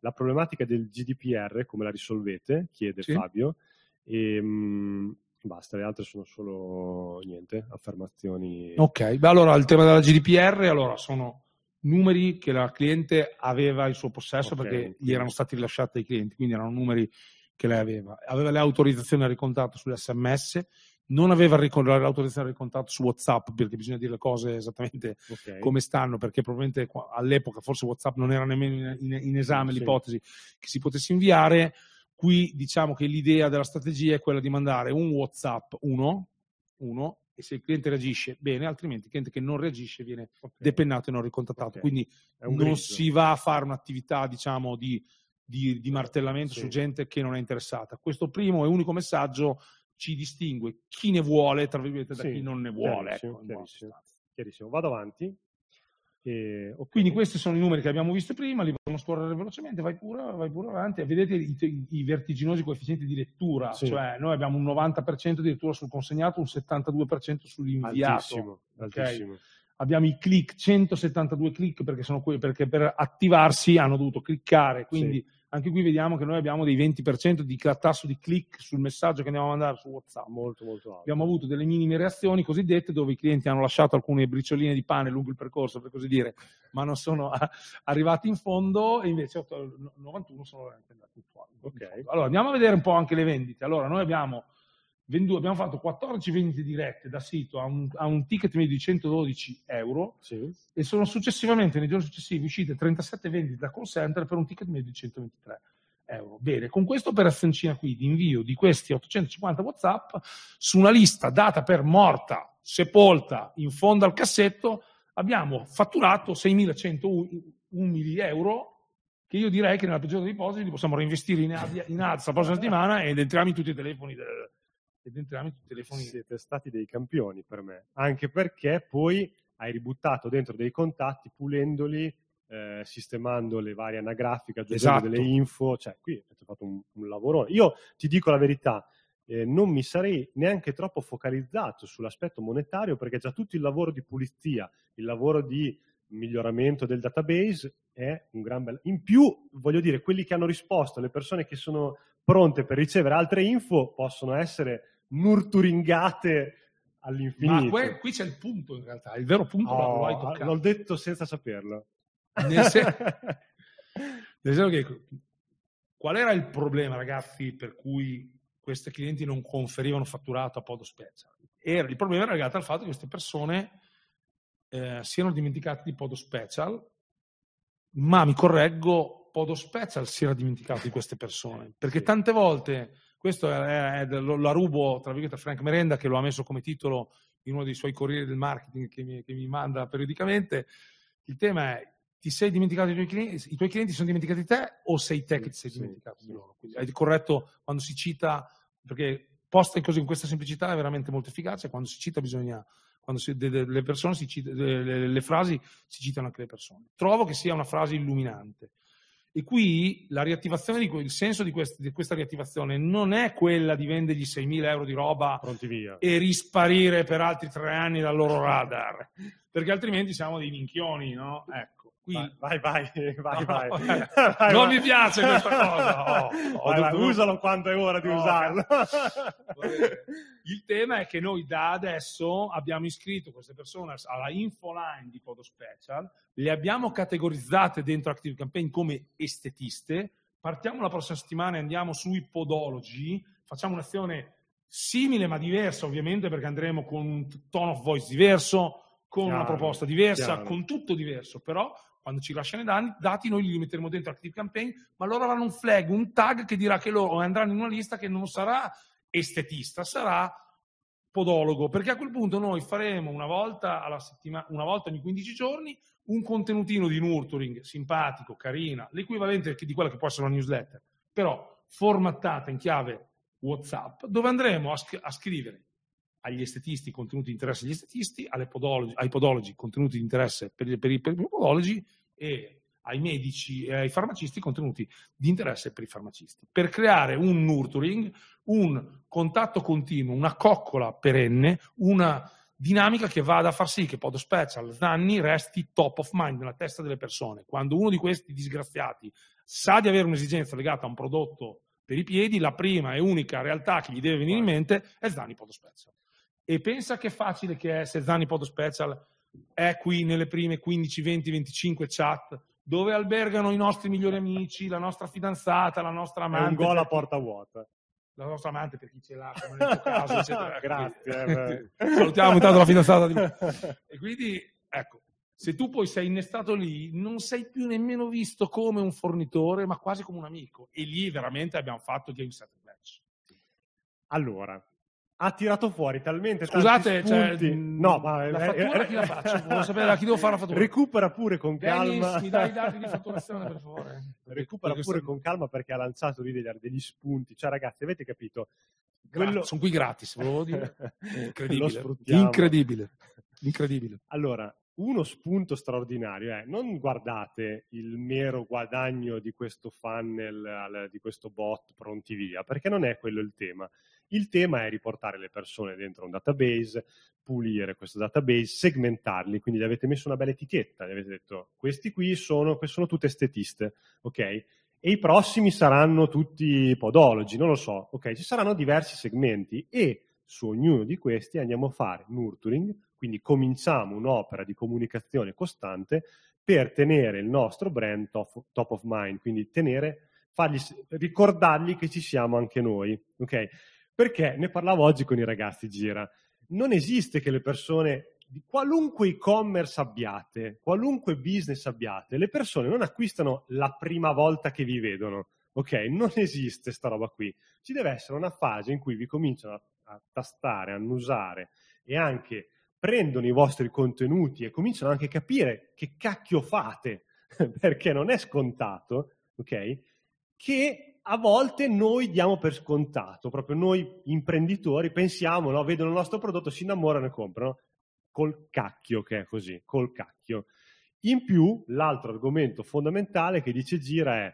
la problematica del GDPR, come la risolvete? Chiede Sì. Fabio. E, mm, basta, le altre sono solo niente, affermazioni. Ok, beh, allora il tema della GDPR allora, sono numeri che la cliente aveva in suo possesso Ok, perché gli erano stati rilasciati dai clienti, quindi erano numeri che lei aveva. Aveva le autorizzazioni al ricontatto sulle sms, non aveva l'autorizzazione al ricontatto su WhatsApp perché bisogna dire le cose esattamente Ok. come stanno, perché probabilmente all'epoca forse WhatsApp non era nemmeno in, in- in esame Sì. l'ipotesi che si potesse inviare. Qui diciamo che l'idea della strategia è quella di mandare un WhatsApp uno, uno e se il cliente reagisce bene, altrimenti il cliente che non reagisce viene Ok. depennato e non ricontattato. Ok. Quindi non grigio. si va a fare un'attività diciamo di, di- di martellamento Sì. su gente che non è interessata. Questo primo e unico messaggio ci distingue chi ne vuole, tra virgolette, da Sì, chi non ne vuole. chiarissimo, ecco, chiarissimo. Chiarissimo, vado avanti. E, ok. Quindi questi sono i numeri che abbiamo visto prima, li possiamo scorrere velocemente, vai pure, vai pure avanti vedete i, i- vertiginosi coefficienti di lettura, Sì. cioè noi abbiamo un 90% di lettura sul consegnato, un 72% sull'inviato. altissimo, ok? altissimo. Abbiamo i click, 172 click perché, sono que- perché per attivarsi hanno dovuto cliccare, quindi anche qui vediamo che noi abbiamo dei 20% di tasso di click sul messaggio che andiamo a mandare su WhatsApp. molto molto alto. Abbiamo avuto delle minime reazioni cosiddette dove i clienti hanno lasciato alcune bricioline di pane lungo il percorso, per così dire, ma non sono arrivati in fondo e invece otto- no- 91 sono veramente andati in fondo. Ok. Allora andiamo a vedere un po' anche le vendite. Allora noi abbiamo, venduto, abbiamo fatto 14 vendite dirette da sito a un, a un ticket medio di 112 euro Sì. e sono successivamente nei giorni successivi uscite 37 vendite da call center per un ticket medio di 123 euro. Bene, con questa operazioncina qui di invio di questi 850 WhatsApp su una lista data per morta, sepolta in fondo al cassetto, abbiamo fatturato 6.101 euro che io direi che nella peggiore dei ipotesi li possiamo reinvestire in, in ads la prossima settimana ed entriamo in tutti i telefoni del, ed tutti i telefoni Siete stati dei campioni per me, anche perché poi hai ributtato dentro dei contatti pulendoli, eh, sistemando le varie anagrafiche, aggiungendo Esatto. delle info, cioè qui avete fatto un, un lavoro. Io ti dico la verità, eh, non mi sarei neanche troppo focalizzato sull'aspetto monetario perché già tutto il lavoro di pulizia, il lavoro di miglioramento del database è un gran bel... In più, voglio dire, quelli che hanno risposto, le persone che sono pronte per ricevere altre info possono essere nurturingate all'infinito. Ma que- qui c'è il punto in realtà, il vero punto Oh, l'ho detto senza saperlo. Nel sen- Nel senso che qual era il problema, ragazzi, per cui questi clienti non conferivano fatturato a Podo Special? Era, il problema era legato al fatto che queste persone eh, siano dimenticate di Podo Special, ma mi correggo, Podo Special si era dimenticato di queste persone, perché tante volte, questo è, è, lo, la rubo, tra virgolette, a Frank Merenda, che lo ha messo come titolo in uno dei suoi corrieri del marketing che mi, che mi manda periodicamente, il tema è ti sei dimenticato i tuoi clienti, i tuoi clienti sono dimenticati di te o sei te che ti sei sì, dimenticato sì, di loro? Quindi è corretto quando si cita, perché posta così in questa semplicità è veramente molto efficace, quando si cita bisogna, quando si, de, de, le, persone si cita, de, le, le, frasi si citano anche le persone. Trovo che sia una frase illuminante. E qui la riattivazione di, il senso di, quest, di questa riattivazione non è quella di vendergli 6.000 euro di roba e risparire per altri tre anni dal loro radar, perché altrimenti siamo dei minchioni, no? Ecco. Qui... Vai, vai, vai, vai, no, vai. Non mi piace questa cosa. Oh, vai, vai, usalo quando è ora di no, usarlo. Il tema è che noi da adesso abbiamo iscritto queste persone alla infoline di Podo Special, le abbiamo categorizzate dentro Active Campaign come estetiste. Partiamo la prossima settimana e andiamo sui podologi, facciamo un'azione simile ma diversa ovviamente perché andremo con un tone of voice diverso, con chiaro, una proposta diversa, chiaro. con tutto diverso, però quando ci lasciano i dati, noi li metteremo dentro Active Campaign, ma loro avranno un flag, un tag che dirà che loro andranno in una lista che non sarà estetista, sarà podologo, perché a quel punto noi faremo una volta alla settimana, una volta ogni 15 giorni, un contenutino di nurturing simpatico, carina, l'equivalente di quella che può essere una newsletter, però formattata in chiave WhatsApp, dove andremo a, sc- a scrivere agli estetisti contenuti di interesse agli estetisti, podologi, ai podologi contenuti di interesse per, per, per, i podologi e ai medici e ai farmacisti contenuti di interesse per i farmacisti, per creare un nurturing, un contatto continuo, una coccola perenne, una dinamica che vada a far sì che Podo Special Zanni resti top of mind nella testa delle persone. Quando uno di questi disgraziati sa di avere un'esigenza legata a un prodotto per i piedi, la prima e unica realtà che gli deve venire in mente è Zanni Podo Special. E pensa che facile che è se Zani Podo Special è qui nelle prime 15, 20, 25 chat dove albergano i nostri migliori amici, la nostra fidanzata, la nostra amante. È un gol a porta vuota. La nostra amante per chi ce l'ha, come nel tuo caso, eccetera. Grazie. Eh, Salutiamo intanto la fidanzata di E quindi, ecco, se tu poi sei innestato lì, non sei più nemmeno visto come un fornitore, ma quasi come un amico. E lì veramente abbiamo fatto game set match. Allora, ha tirato fuori talmente Scusate, tanti cioè, no, ma la fattura chi la faccio? Volevo sapere a chi devo fare la fattura. Recupera pure con Dennis, calma. mi dai i dati di fatturazione per favore. Recupera pure con calma perché ha lanciato lì degli, degli spunti. Cioè ragazzi, avete capito? Quello... Sono qui gratis, volevo dire. Incredibile. Incredibile. Incredibile. Allora, uno spunto straordinario è non guardate il mero guadagno di questo funnel, di questo bot pronti via, perché non è quello il tema. Il tema è riportare le persone dentro un database, pulire questo database, segmentarli, quindi gli avete messo una bella etichetta, gli avete detto questi qui sono, sono tutte estetiste, ok? E i prossimi saranno tutti podologi, non lo so, ok? Ci saranno diversi segmenti e su ognuno di questi andiamo a fare nurturing, quindi cominciamo un'opera di comunicazione costante per tenere il nostro brand top, top of mind, quindi tenere, fargli, ricordargli che ci siamo anche noi, ok? Perché ne parlavo oggi con i ragazzi, Gira. Non esiste che le persone qualunque e-commerce abbiate, qualunque business abbiate, le persone non acquistano la prima volta che vi vedono. Ok? Non esiste sta roba qui. Ci deve essere una fase in cui vi cominciano a, a tastare, a annusare e anche prendono i vostri contenuti e cominciano anche a capire che cacchio fate, perché non è scontato, ok? Che a volte noi diamo per scontato, proprio noi imprenditori pensiamo, no, vedono il nostro prodotto, si innamorano e comprano, col cacchio che è così, col cacchio. In più, l'altro argomento fondamentale che dice Gira è,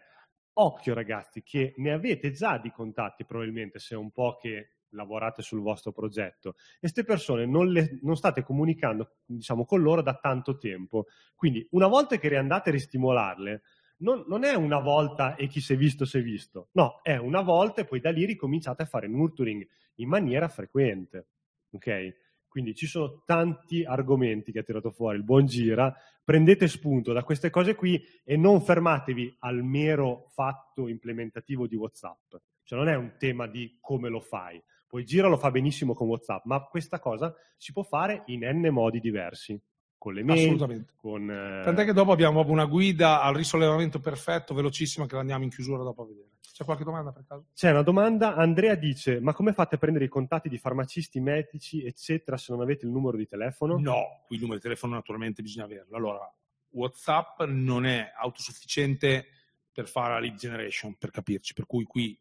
occhio ragazzi, che ne avete già di contatti probabilmente, se è un po' che lavorate sul vostro progetto e queste persone non, le, non state comunicando diciamo, con loro da tanto tempo. Quindi una volta che riandate a ristimolarle, non, non, è una volta e chi si è visto si è visto, no, è una volta e poi da lì ricominciate a fare nurturing in maniera frequente, ok? Quindi ci sono tanti argomenti che ha tirato fuori il buon Gira. Prendete spunto da queste cose qui e non fermatevi al mero fatto implementativo di WhatsApp. Cioè non è un tema di come lo fai. Poi Gira lo fa benissimo con WhatsApp, ma questa cosa si può fare in n modi diversi con le mail. Assolutamente. Con, eh... Tant'è che dopo abbiamo una guida al risollevamento perfetto, velocissima, che la andiamo in chiusura dopo a vedere. C'è qualche domanda per caso? C'è una domanda. Andrea dice: Ma come fate a prendere i contatti di farmacisti, medici, eccetera, se non avete il numero di telefono? No, qui il numero di telefono naturalmente bisogna averlo. Allora, WhatsApp non è autosufficiente per fare la lead generation, per capirci, per cui qui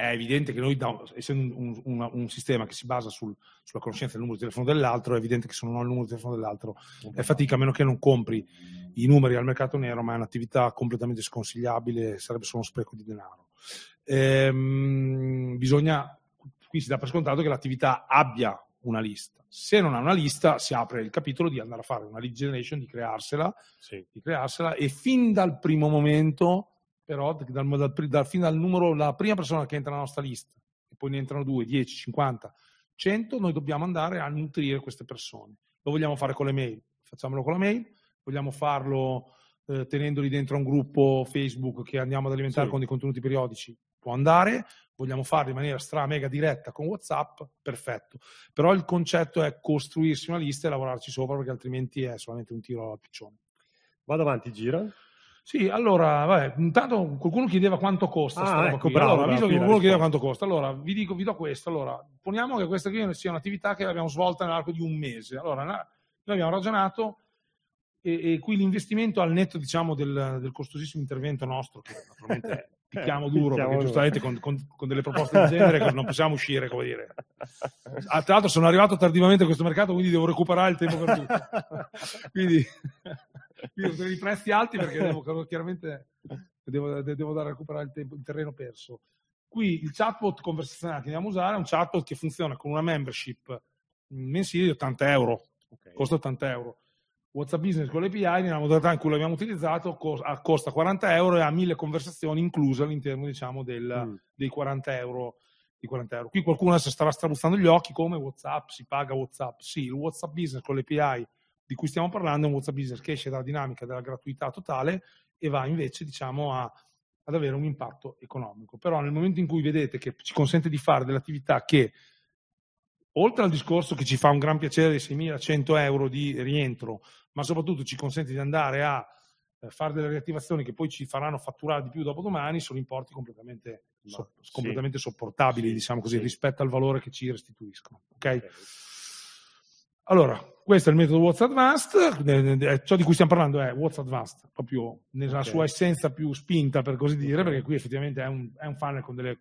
è evidente che noi, essendo un, un, un, sistema che si basa sul, sulla conoscenza del numero di telefono dell'altro, è evidente che se non ho il numero di telefono dell'altro è fatica, a meno che non compri i numeri al mercato nero, ma è un'attività completamente sconsigliabile, sarebbe solo uno spreco di denaro. Ehm, bisogna, qui si dà per scontato che l'attività abbia una lista. Se non ha una lista, si apre il capitolo di andare a fare una lead generation, di crearsela, sì. di crearsela e fin dal primo momento però dal, dal, dal, fin dal numero, la prima persona che entra nella nostra lista, e poi ne entrano 2, 10, 50, 100, noi dobbiamo andare a nutrire queste persone. Lo vogliamo fare con le mail, facciamolo con la mail, vogliamo farlo eh, tenendoli dentro un gruppo Facebook che andiamo ad alimentare sì. con dei contenuti periodici, può andare, vogliamo farlo in maniera stra mega diretta con WhatsApp, perfetto. Però il concetto è costruirsi una lista e lavorarci sopra perché altrimenti è solamente un tiro al piccione. Vado avanti, gira. Sì, allora, vabbè, intanto qualcuno chiedeva quanto costa. Ah, ecco, bravo, allora, visto che qualcuno chiedeva quanto costa, allora vi, dico, vi do questo. Allora, poniamo che questa qui sia un'attività che abbiamo svolta nell'arco di un mese. Allora, noi abbiamo ragionato e, e qui l'investimento al netto, diciamo, del, del, costosissimo intervento nostro, che naturalmente picchiamo duro, perché giustamente con, con, con, delle proposte del genere non possiamo uscire, come dire. Ah, tra l'altro sono arrivato tardivamente a questo mercato, quindi devo recuperare il tempo per tutto. quindi io ho i prezzi alti perché devo, chiaramente devo, devo dare a recuperare il, tempo, il terreno perso. Qui il chatbot conversazionale che andiamo a usare è un chatbot che funziona con una membership mensile di 80 euro, okay. costa 80 euro. WhatsApp Business con l'API, nella modalità in cui l'abbiamo utilizzato, costa 40 euro e ha mille conversazioni incluse all'interno diciamo, del, mm. dei 40 euro, 40 euro. Qui qualcuno adesso starà strabuzzando gli occhi come WhatsApp, si paga WhatsApp. Sì, il WhatsApp Business con l'API di cui stiamo parlando è un WhatsApp Business che esce dalla dinamica della gratuità totale e va invece diciamo, a, ad avere un impatto economico. Però nel momento in cui vedete che ci consente di fare delle attività che, oltre al discorso che ci fa un gran piacere dei 6.100 euro di rientro, ma soprattutto ci consente di andare a eh, fare delle riattivazioni che poi ci faranno fatturare di più dopo domani, sono importi completamente, so, sì. completamente sopportabili, sì, diciamo così, sì. rispetto al valore che ci restituiscono. Okay? okay. Allora, questo è il metodo What's Advanced, ciò di cui stiamo parlando è What's Advanced, proprio nella okay. sua essenza più spinta, per così dire, perché qui effettivamente è un, è un funnel con delle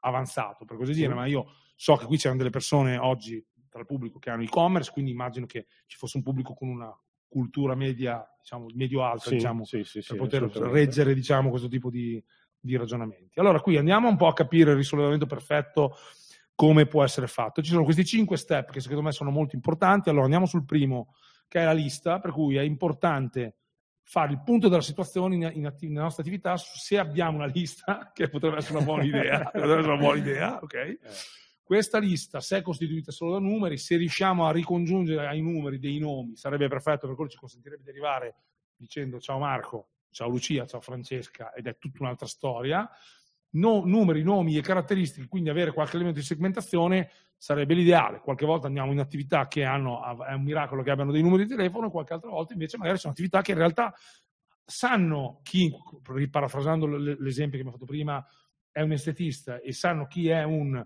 avanzato, per così dire, ma io so che qui c'erano delle persone oggi tra il pubblico che hanno e-commerce, quindi immagino che ci fosse un pubblico con una cultura media, diciamo, medio-alta, sì, diciamo, sì, sì, per poter reggere, diciamo, questo tipo di, di ragionamenti. Allora, qui andiamo un po' a capire il risollevamento perfetto come può essere fatto. Ci sono questi cinque step che secondo me sono molto importanti. Allora andiamo sul primo, che è la lista, per cui è importante fare il punto della situazione in, in attiv- nella nostra attività se abbiamo una lista, che potrebbe essere una buona idea, potrebbe essere una buona idea, ok? Eh. Questa lista, se è costituita solo da numeri, se riusciamo a ricongiungere ai numeri dei nomi, sarebbe perfetto, per quello ci consentirebbe di arrivare dicendo ciao Marco, ciao Lucia, ciao Francesca, ed è tutta un'altra storia no, numeri, nomi e caratteristiche, quindi avere qualche elemento di segmentazione sarebbe l'ideale. Qualche volta andiamo in attività che hanno, è un miracolo che abbiano dei numeri di telefono, qualche altra volta invece magari sono attività che in realtà sanno chi, riparafrasando l'esempio che mi ha fatto prima, è un estetista e sanno chi è un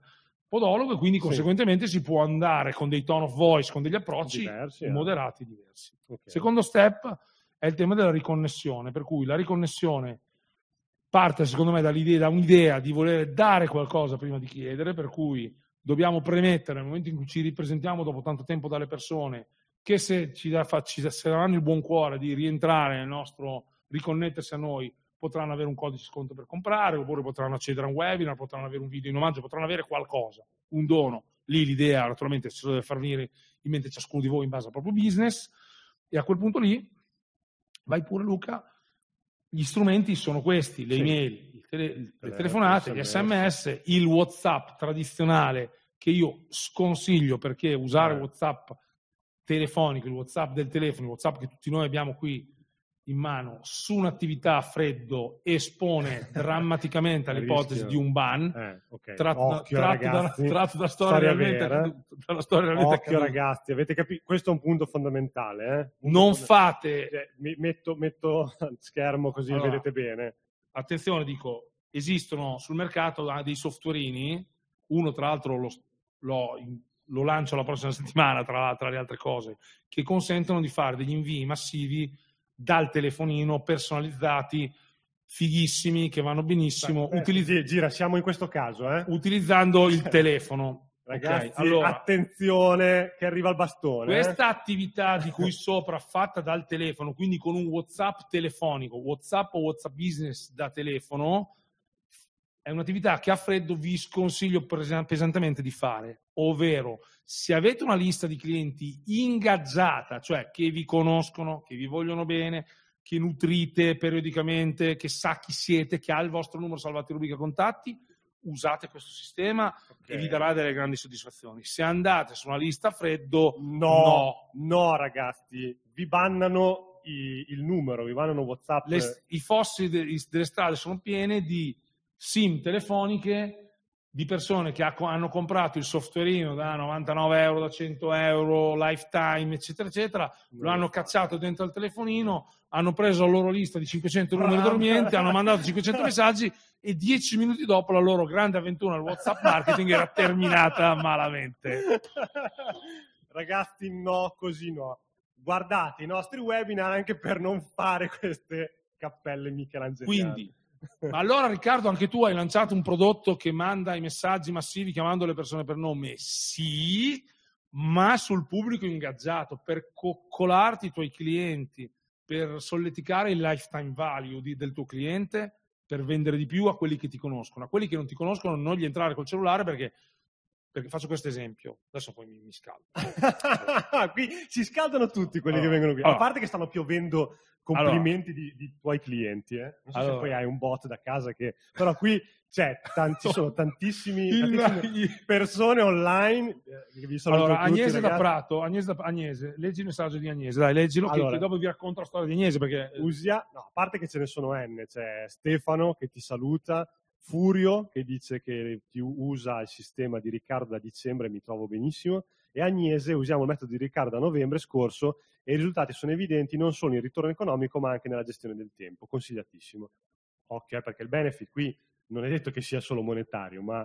podologo e quindi sì. conseguentemente si può andare con dei tone of voice, con degli approcci diversi, eh. moderati eh. diversi. Okay. Secondo step è il tema della riconnessione, per cui la riconnessione parte secondo me dall'idea, da un'idea di voler dare qualcosa prima di chiedere, per cui dobbiamo premettere nel momento in cui ci ripresentiamo dopo tanto tempo dalle persone che se ci, da, ci se daranno il buon cuore di rientrare nel nostro riconnettersi a noi potranno avere un codice sconto per comprare oppure potranno accedere a un webinar, potranno avere un video in omaggio, potranno avere qualcosa, un dono. Lì l'idea naturalmente se lo deve far venire in mente ciascuno di voi in base al proprio business e a quel punto lì vai pure Luca gli strumenti sono questi, le sì. email, tele, le telefonate, gli sms, il WhatsApp tradizionale che io sconsiglio perché usare eh. WhatsApp telefonico, il WhatsApp del telefono, il WhatsApp che tutti noi abbiamo qui in mano su un'attività a freddo espone drammaticamente all'ipotesi di un ban Eh, ok. tratto, Occhio, tratto da, tratto da storia, realmente dalla storia realmente Occhio ragazzi, avete capito? Questo è un punto fondamentale. eh? Punto Non fonda- fate, Cioè, metto, metto schermo così Allora. vedete bene. attenzione, dico, esistono sul mercato dei softwareini, uno tra l'altro lo, lo- lo lancio la prossima settimana tra, tra le altre cose, che consentono di fare degli invii massivi dal telefonino personalizzati, fighissimi, che vanno benissimo, Eh, utilizz- gi- gira, siamo in questo caso, eh? utilizzando il telefono. Ragazzi, Ok, allora, attenzione che arriva il bastone. eh? Questa attività di cui sopra fatta dal telefono, quindi con un WhatsApp telefonico, WhatsApp o WhatsApp business da telefono, è un'attività che a freddo vi sconsiglio pesantemente di fare, ovvero se avete una lista di clienti ingaggiata, cioè che vi conoscono, che vi vogliono bene, che nutrite periodicamente, che sa chi siete, che ha il vostro numero salvato in rubrica contatti, usate questo sistema Ok. e vi darà delle grandi soddisfazioni. Se andate su una lista a freddo, No, no, ragazzi, vi bannano i- il numero, vi bannano WhatsApp. le- i fossi de- delle strade sono piene di SIM telefoniche di persone che ha- hanno comprato il softwareino da 99 euro, da 100 euro, lifetime, eccetera, eccetera, lo hanno cacciato dentro al telefonino, hanno preso la loro lista di 500 numeri dormienti, hanno mandato 500 messaggi e 10 minuti dopo la loro grande avventura al WhatsApp marketing era terminata malamente. Ragazzi, no, così no. Guardate i nostri webinar anche per non fare queste cappelle michelangeliane. Quindi, ma allora Riccardo, anche tu hai lanciato un prodotto che manda i messaggi massivi chiamando le persone per nome? Sì, ma sul pubblico ingaggiato, per coccolarti i tuoi clienti, per solleticare il lifetime value di- del tuo cliente, per vendere di più a quelli che ti conoscono. A quelli che non ti conoscono non gli entrare col cellulare perché, perché faccio questo esempio. Adesso poi mi, mi scaldo. qui si scaldano tutti quelli Allora, che vengono qui. A allora. parte che stanno piovendo complimenti di, di tuoi clienti. Eh? Non so Allora. se poi hai un bot da casa che... Però qui c'è, tanti, sono tantissime persone online. eh, che vi saluto Allora, tutti, Agnese da ragazzi. Prato, Agnese, da- Agnese, leggi il messaggio di Agnese, dai, leggilo, Allora. che, dopo vi racconto la storia di Agnese, perché Usia, no, a parte che ce ne sono N, c'è Stefano che ti saluta, Furio che dice che ti usa il sistema di Riccardo da dicembre, mi trovo benissimo, e Agnese usiamo il metodo di Riccardo da novembre scorso e i risultati sono evidenti non solo in ritorno economico ma anche nella gestione del tempo, consigliatissimo. Occhio, eh, perché il benefit qui non è detto che sia solo monetario, ma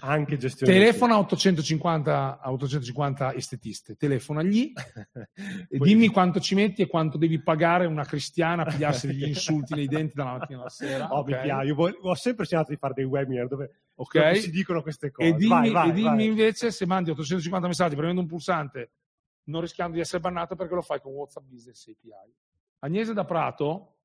anche gestione telefona a 850, a 850 estetiste, telefonagli del e dimmi quanto ci metti e quanto devi pagare una cristiana a pigliarsi degli insulti nei denti dalla mattina alla sera. Oh, mi ok? piace. Io ho sempre cercato di fare dei webinar dove Ok? dove si dicono queste cose. E dimmi, vai, vai, e dimmi vai. invece se mandi 850 messaggi premendo un pulsante, non rischiando di essere bannato perché lo fai con WhatsApp Business API. Agnese da Prato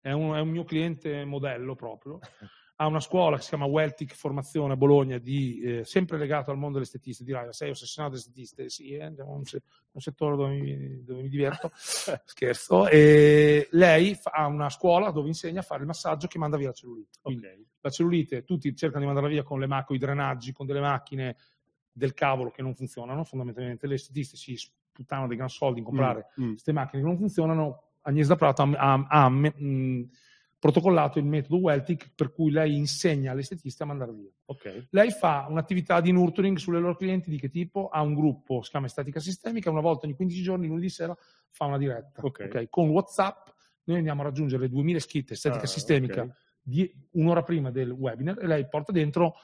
è un, è un mio cliente modello proprio. Ha una scuola che si chiama Weltic Formazione a Bologna, di, eh, sempre legato al mondo dell'estetista. Dirai, sei ossessionato dall'estetista? Sì, è un, se- un settore dove mi, dove mi diverto. Scherzo. E lei fa- ha una scuola dove insegna a fare il massaggio che manda via la cellulite. Quindi, Ok. la cellulite tutti cercano di mandarla via con le macchine, i drenaggi, con delle macchine del cavolo che non funzionano, fondamentalmente le estetiste si sputtano dei gran soldi in comprare Mm, mm. queste macchine che non funzionano. Agnese da Prato ha, ha- ha, mh, protocollato il metodo Weltic per cui lei insegna alle estetiste a mandare via. Ok. Lei fa un'attività di nurturing sulle loro clienti di che tipo? Ha un gruppo, si chiama Estetica Sistemica, una volta ogni 15 giorni, lunedì sera, fa una diretta. Ok. ok? Con WhatsApp noi andiamo a raggiungere le 2000 iscritte Estetica Ah, Sistemica un'ora prima del webinar e lei porta dentro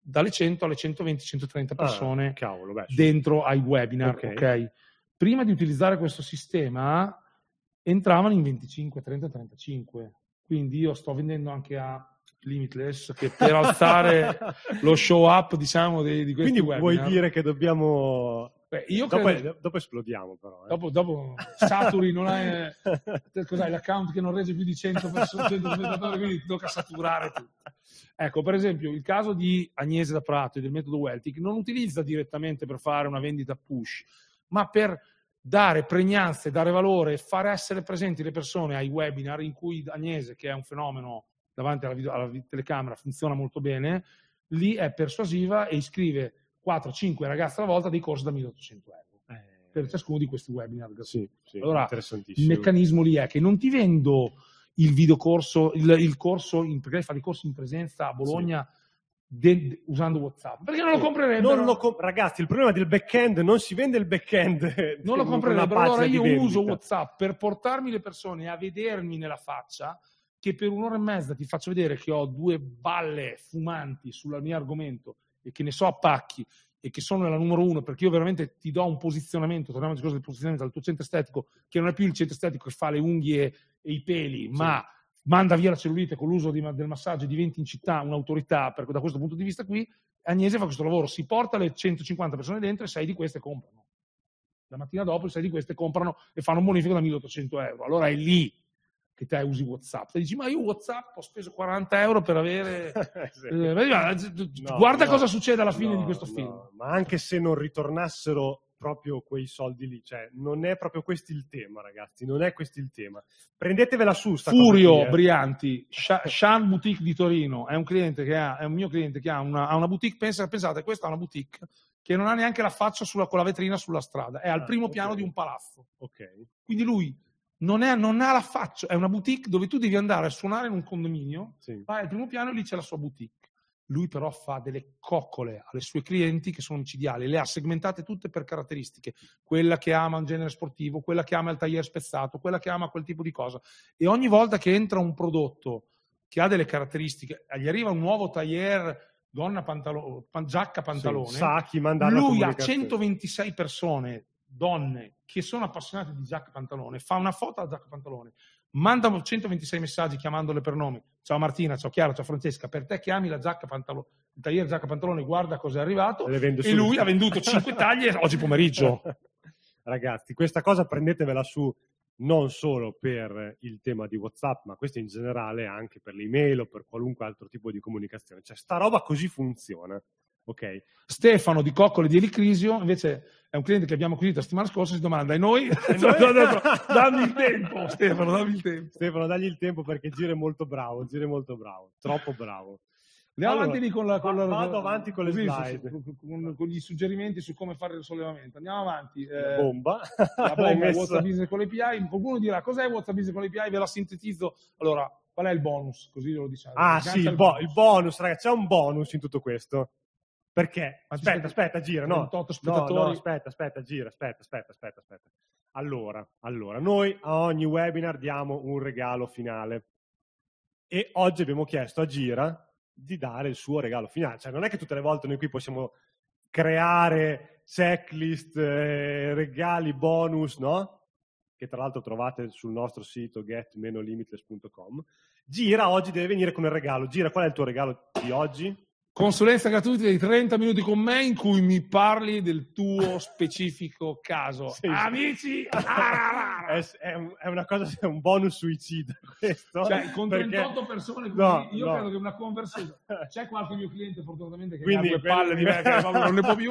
dalle 100 alle 120-130 persone Ah, cavolo, beh, su- dentro ai webinar. Prima di utilizzare questo sistema entravano in 25, 30, 35. Quindi io sto vendendo anche a Limitless che per alzare lo show up diciamo di, di questi Quindi webinar. vuoi dire che dobbiamo... Beh, io dopo, credo- dopo esplodiamo però. eh. dopo, dopo saturi non è cos'hai l'account che non regge più di 100 persone 100 spettatori quindi ti tocca saturare tutto ecco per esempio il caso di Agnese da Prato e del metodo Weltic non utilizza direttamente per fare una vendita push ma per dare pregnanza e dare valore fare essere presenti le persone ai webinar in cui Agnese che è un fenomeno davanti alla, video- alla telecamera funziona molto bene lì è persuasiva e iscrive 4-5 ragazze alla volta dei corsi da 1800 euro Eh, per ciascuno di questi webinar. Sì, sì, allora, il meccanismo lì è che non ti vendo il videocorso, il, il corso, in, perché fare i corsi in presenza a Bologna de- usando WhatsApp. Perché non lo comprerebbero? Non lo com- ragazzi, il problema del back-end non si vende il back-end. Non lo comprerebbero. Allora io uso WhatsApp per portarmi le persone a vedermi nella faccia che per un'ora e mezza ti faccio vedere che ho due balle fumanti sul mio argomento e che ne so a pacchi e che sono la numero uno perché io veramente ti do un posizionamento, torniamo al discorso del posizionamento al tuo centro estetico, che non è più il centro estetico che fa le unghie e i peli, ma manda via la cellulite con l'uso di- del massaggio e diventi in città un'autorità per- da questo punto di vista qui, Agnese fa questo lavoro, si porta le 150 persone dentro e 6 di queste comprano. La mattina dopo 6 di queste comprano e fanno un bonifico da 1800 euro. Allora è lì che te usi WhatsApp. Te dici, ma io WhatsApp ho speso 40 euro per avere... Eh, guarda No, guarda no, cosa succede alla fine no, di questo film. Ma anche se non ritornassero proprio quei soldi lì, cioè non è proprio questo il tema, ragazzi, non è questo il tema. Prendetevela su sta Furio qui, eh. Brianti, Shan Boutique di Torino, è un cliente che ha, è un mio cliente che ha una, ha una boutique, pensa, pensate, questa è una boutique che non ha neanche la faccia sulla- con la vetrina sulla strada, è al Ah, primo ok. piano di un palazzo. Ok. Quindi lui non, è- non ha la faccia, è una boutique dove tu devi andare a suonare in un condominio, Sì. vai al primo piano e lì c'è la sua boutique. Lui però fa delle coccole alle sue clienti che sono micidiali, le ha segmentate tutte per caratteristiche, quella che ama un genere sportivo, quella che ama il tagliere spezzato, quella che ama quel tipo di cosa. E ogni volta che entra un prodotto che ha delle caratteristiche, gli arriva un nuovo tagliere donna pantalo- pan- giacca pantalone, Sì, sa chi lui ha comunicazione. 126 persone, donne, che sono appassionate di giacca pantalone, fa una foto alla giacca pantalone, manda 126 messaggi chiamandole per nome. Ciao Martina, ciao Chiara, ciao Francesca, per te che ami la giacca pantalone, il tagliere giacca pantalone, guarda cosa è arrivato. E lui ha venduto 5 taglie oggi pomeriggio. Ragazzi, questa cosa prendetevela su non solo per il tema di WhatsApp, ma questo in generale anche per le email o per qualunque altro tipo di comunicazione. Cioè, sta roba così funziona. Ok? Stefano di Coccole di Elicrisio, invece è un cliente che abbiamo acquisito la settimana scorsa, si domanda, e noi? noi? dammi il tempo, Stefano, dammi il tempo. Stefano, dagli il tempo perché Gira è molto bravo, Gira è molto bravo, troppo bravo. Andiamo Allora, avanti con la... Con la- vado avanti con le così, slide. con, con gli suggerimenti su come fare il sollevamento. Andiamo avanti. eh, Bomba. la bomba è WhatsApp Business con l'API. Qualcuno dirà cos'è WhatsApp Business con l'API? Ve la sintetizzo. Allora, qual è il bonus? Così lo diciamo. Ah, sì, il, bo- il bonus, ragazzi, c'è un bonus in tutto questo. Perché? Aspetta, aspetta, gira, no. 28 No, no, aspetta, aspetta, gira, aspetta, aspetta, aspetta, aspetta. Allora, allora, noi a ogni webinar diamo un regalo finale. E oggi abbiamo chiesto a Gira di dare il suo regalo finale. Cioè, non è che tutte le volte noi qui possiamo creare checklist, eh, regali, bonus, no? Che tra l'altro trovate sul nostro sito get-limitless.com. Gira oggi deve venire con il regalo. Gira, qual è il tuo regalo di oggi? Consulenza gratuita di 30 minuti con me in cui mi parli del tuo specifico caso. Sì. Amici, è, è un- è una cosa, è un bonus suicida questo. cioè, con perché- 38 persone, così, No, io no. credo che una conversione. C'è qualche mio cliente, fortunatamente, che Quindi ha due palle di me, che non ne può più.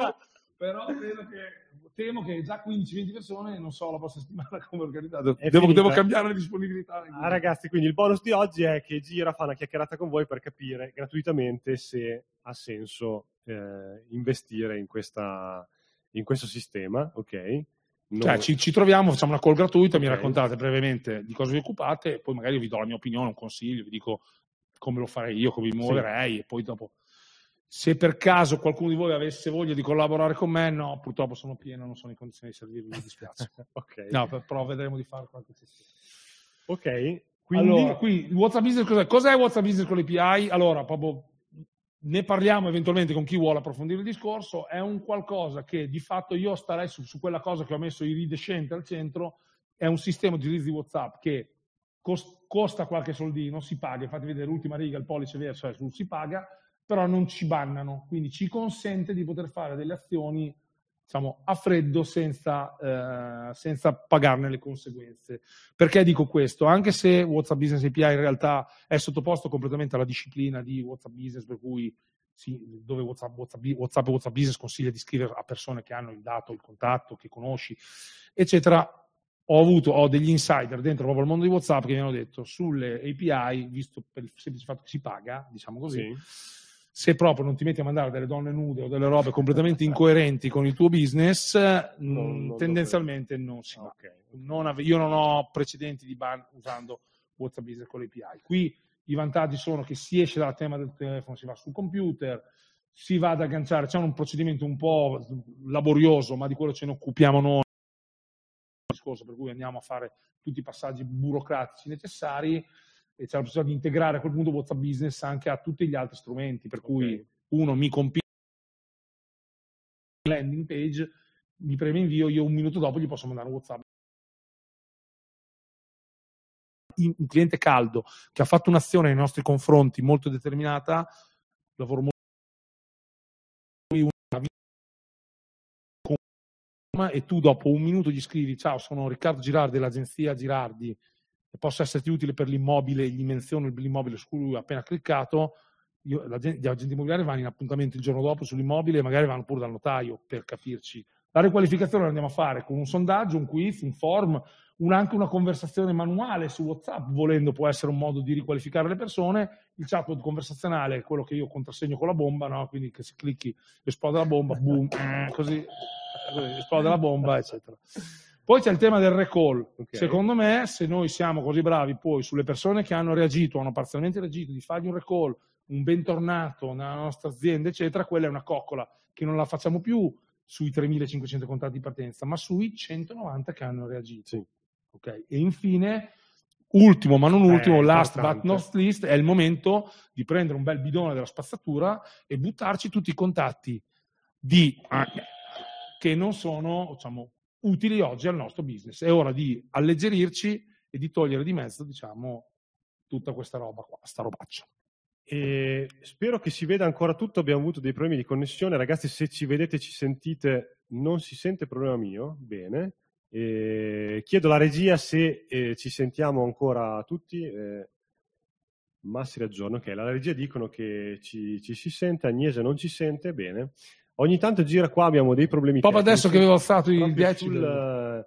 Però credo che, temo che già 15-20 persone, non so la prossima settimana come organizzato. Devo, devo cambiare le disponibilità. Ah, ragazzi, quindi il bonus di oggi è che Gira fa una chiacchierata con voi per capire gratuitamente se ha senso eh, investire in, questa, in questo sistema, ok? Non- Cioè, ci, ci troviamo, facciamo una call gratuita, mi Ok. raccontate brevemente di cosa vi occupate, poi magari vi do la mia opinione, un consiglio, vi dico come lo farei io, come mi Sì. muoverei, e poi dopo, se per caso qualcuno di voi avesse voglia di collaborare con me, no, purtroppo sono pieno, non sono in condizione di servirvi, mi dispiace. ok, No, per- però vedremo di fare qualche sessione. ok. Quindi, Allora, qui WhatsApp Business cos'è? Cos'è WhatsApp Business con l'API? Allora, proprio ne parliamo eventualmente con chi vuole approfondire il discorso. È un qualcosa che di fatto io starei su, su quella cosa che ho messo i ridescenti al centro. È un sistema di utilizzo di WhatsApp che cos- costa qualche soldino, si paga. Infatti, vedete l'ultima riga, il pollice verso è sul si paga, però non ci bannano. Quindi ci consente di poter fare delle azioni diciamo, a freddo senza, eh, senza pagarne le conseguenze. Perché dico questo? Anche se WhatsApp Business API in realtà è sottoposto completamente alla disciplina di WhatsApp Business, per cui sì, dove WhatsApp, WhatsApp, WhatsApp e WhatsApp Business consiglia di scrivere a persone che hanno il dato, il contatto, che conosci, eccetera. Ho avuto ho degli insider dentro proprio il mondo di WhatsApp che mi hanno detto sulle API, visto per il semplice fatto che si paga, diciamo così, sì. Se proprio non ti metti a mandare delle donne nude o delle robe completamente incoerenti con il tuo business, Non- non tendenzialmente non si va. Ok. Non ave- io non ho precedenti di ban usando WhatsApp Business con l'API. Qui i vantaggi sono che si esce dal tema del telefono, si va sul computer, si va ad agganciare, c'è un procedimento un po' laborioso, ma di quello ce ne occupiamo noi, per cui andiamo a fare tutti i passaggi burocratici necessari e c'è la possibilità di integrare a quel punto WhatsApp Business anche a tutti gli altri strumenti, per cui uno mi compila la landing page, mi preme invio, io un minuto dopo gli posso mandare un WhatsApp. Un cliente caldo che ha fatto un'azione nei nostri confronti molto determinata, lavoro molto e tu dopo un minuto gli scrivi ciao sono Riccardo Girardi dell'agenzia Girardi posso esserti utile per l'immobile gli menziono l'immobile su cui ho appena cliccato io- gli agenti immobiliari vanno in appuntamento il giorno dopo sull'immobile e magari vanno pure dal notaio per capirci la riqualificazione la andiamo a fare con un sondaggio, un quiz, un form un- anche una conversazione manuale su WhatsApp, volendo può essere un modo di riqualificare le persone. Il chatbot conversazionale è quello che io contrassegno con la bomba, no? quindi che se clicchi esplode la bomba, boom, così, così, esplode la bomba, eccetera. Poi c'è il tema del recall. Ok. Secondo me, se noi siamo così bravi poi sulle persone che hanno reagito, hanno parzialmente reagito, di fargli un recall, un bentornato nella nostra azienda, eccetera, quella è una coccola che non la facciamo più sui 3.500 contatti di partenza, ma sui 190 che hanno reagito. Sì. Ok? E infine, ultimo ma non ultimo, Eh, last but not least, è il momento di prendere un bel bidone della spazzatura e buttarci tutti i contatti di, che non sono diciamo, utili oggi al nostro business. È ora di alleggerirci e di togliere di mezzo diciamo, tutta questa roba qua, sta robaccia. E spero che si veda ancora tutto. Abbiamo avuto dei problemi di connessione. Ragazzi, se ci vedete ci sentite, non si sente problema mio. Bene. E chiedo alla regia se eh, ci sentiamo ancora tutti. Eh, ma si raggiorna. Ok, la regia dicono che ci, ci si sente, Agnese non ci sente. Bene. Ogni tanto gira qua, abbiamo dei problemi. Proprio adesso che avevo alzato il proprio 10 sul,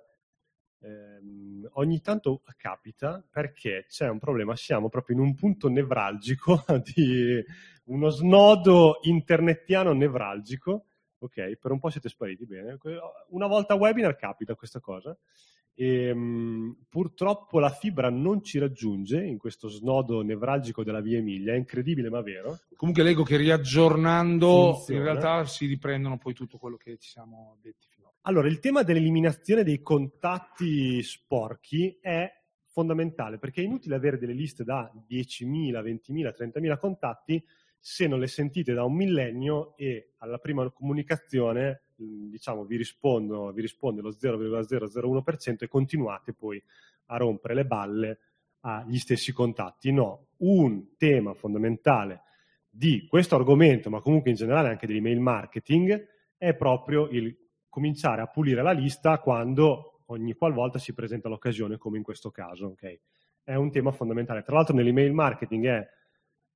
ehm, ogni tanto capita perché c'è un problema, siamo proprio in un punto nevralgico di uno snodo internettiano nevralgico. Ok, per un po' siete spariti bene. Una volta webinar capita questa cosa. E, mh, purtroppo la fibra non ci raggiunge in questo snodo nevralgico della via Emilia, è incredibile ma vero. Comunque leggo che riaggiornando Funziona. in realtà si riprendono poi tutto quello che ci siamo detti finora. Allora, il tema dell'eliminazione dei contatti sporchi è fondamentale perché è inutile avere delle liste da 10.000, 20.000, 30.000 contatti se non le sentite da un millennio e alla prima comunicazione, diciamo, vi, rispondo, vi risponde lo 0,001% e continuate poi a rompere le balle agli stessi contatti. No, un tema fondamentale di questo argomento, ma comunque in generale anche dell'email marketing, è proprio il cominciare a pulire la lista quando ogni qualvolta si presenta l'occasione, come in questo caso. ok? È un tema fondamentale. Tra l'altro nell'email marketing è,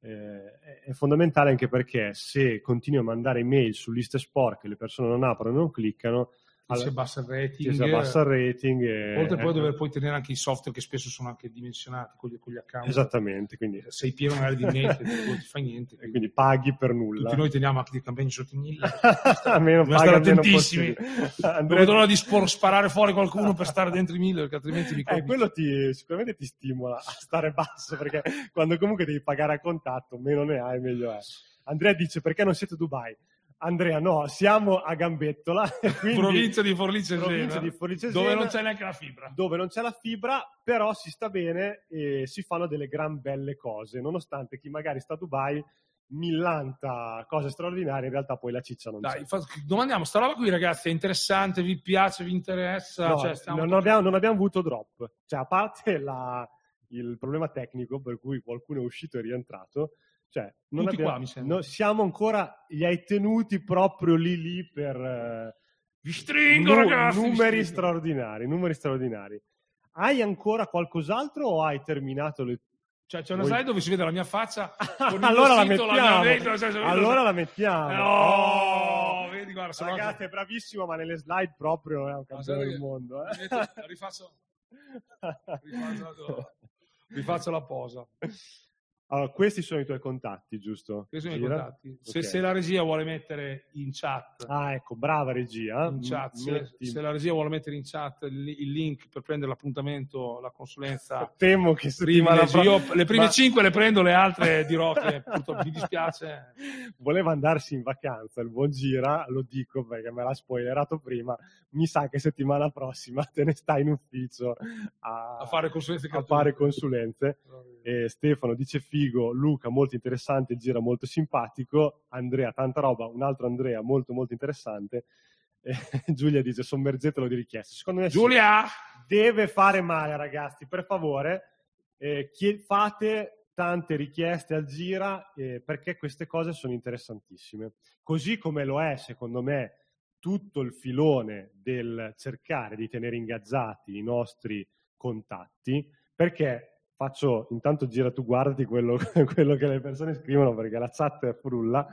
eh, è fondamentale anche perché se continui a mandare email su liste sporche, le persone non aprono e non cliccano, Ti si abbassa il rating. ti si abbassa il rating. E, Oltre poi a ecco. dover poi tenere anche i software che spesso sono anche dimensionati con gli, con gli account. Esattamente, quindi, Sei pieno magari di che non ti fai niente. e quindi quindi paghi per nulla. Tutti noi teniamo anche le campagne sotto i mille. almeno paga stare attentissimi. Non Andrea- vedo l'ora di spor- sparare fuori qualcuno per stare dentro i mille, perché altrimenti mi Eh, quello ti, sicuramente ti stimola a stare basso perché quando comunque devi pagare a contatto, meno ne hai, meglio è. Andrea dice perché non siete a Dubai? Andrea, no, siamo a Gambettola, quindi- provincia di Forlì Cesena, dove non c'è neanche la fibra. dove non c'è la fibra, però si sta bene e si fanno delle gran belle cose, nonostante chi magari sta a Dubai millanta cose straordinarie, in realtà poi la ciccia non c'è. Dai, fa- domandiamo, sta roba qui ragazzi è interessante, vi piace, vi interessa? No, Cioè, non, abbiamo, non abbiamo avuto drop. Cioè, a parte la- il problema tecnico per cui qualcuno è uscito e rientrato, cioè, non Tutti abbiamo- qua, mi sembra. no, siamo ancora, li hai tenuti proprio lì lì per eh, Vi stringo nu- ragazzi! numeri stringo. straordinari, numeri straordinari. Hai ancora qualcos'altro o hai terminato le... Cioè, c'è una Vuoi- slide dove si vede la mia faccia allora la mettiamo. mia dentro, cioè, allora la mettiamo. No, vedi, guarda, se no- Ragazzi, è bravissimo, ma nelle slide proprio è un campione del mondo. eh. metto- rifaccio, rifaccio, rifaccio la posa. Allora, questi sono i tuoi contatti, giusto? Questi sono i contatti. Se, Ok. se la regia vuole mettere in chat, Ah, ecco, brava regia. in chat, M- se, se la regia vuole mettere in chat il, il link per prendere l'appuntamento, la consulenza, Temo che privilegi. Io pro- le prime Ma- 5 le prendo, le altre dirò che purtroppo mi dispiace. Voleva andarsi in vacanza, il buon Gira, lo dico perché me l'ha spoilerato prima, mi sa che settimana prossima te ne stai in ufficio a, A fare consulenze a fare consulenze. E Stefano dice figo, Luca molto interessante, Gira molto simpatico, Andrea tanta roba, un altro Andrea molto molto interessante. E Giulia dice sommergetelo di richieste. Secondo me. Giulia! deve fare male, ragazzi. Per favore, eh, fate tante richieste al Gira eh, perché queste cose sono interessantissime. Così come lo è, secondo me, tutto il filone del cercare di tenere ingaggiati i nostri contatti, perché faccio, intanto gira tu guardati quello, quello che le persone scrivono perché la chat frulla.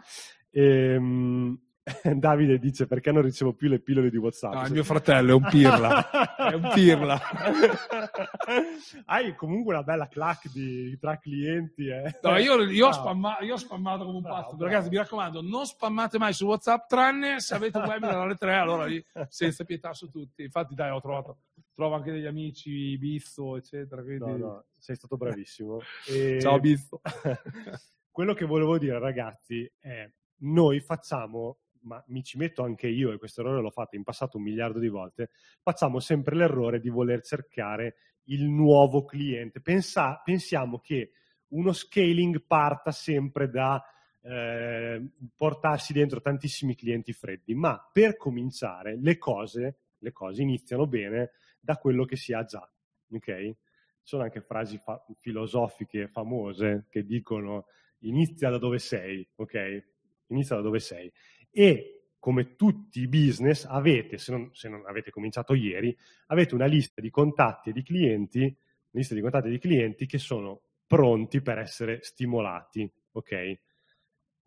Ehm, Davide dice perché non ricevo più le pillole di WhatsApp. No, il mio fratello è un pirla. è un pirla. Hai comunque una bella clac di, tra clienti. Eh. No, io, io ho Bravo. spamma- io ho spammato come un pazzo. Ragazzi, mi raccomando, non spammate mai su WhatsApp, tranne se avete un webinar alle 3, allora lì senza pietà su tutti. Infatti, dai, ho trovato, trovo anche degli amici, Bizzo, eccetera. Quindi... No, no, sei stato bravissimo. E- Ciao, Bizzo. Quello che volevo dire, ragazzi, è noi facciamo, ma mi ci metto anche io, e questo errore l'ho fatto in passato un miliardo di volte, facciamo sempre l'errore di voler cercare il nuovo cliente. Pensa- pensiamo che uno scaling parta sempre da eh, portarsi dentro tantissimi clienti freddi, ma per cominciare le cose, le cose iniziano bene da quello che si ha già. Ok? Ci sono anche frasi fa- filosofiche famose che dicono inizia da dove sei, ok? Inizia da dove sei. E come tutti i business avete, se non, se non avete cominciato ieri, avete una lista di contatti e di clienti, lista di contatti e di clienti che sono pronti per essere stimolati, ok?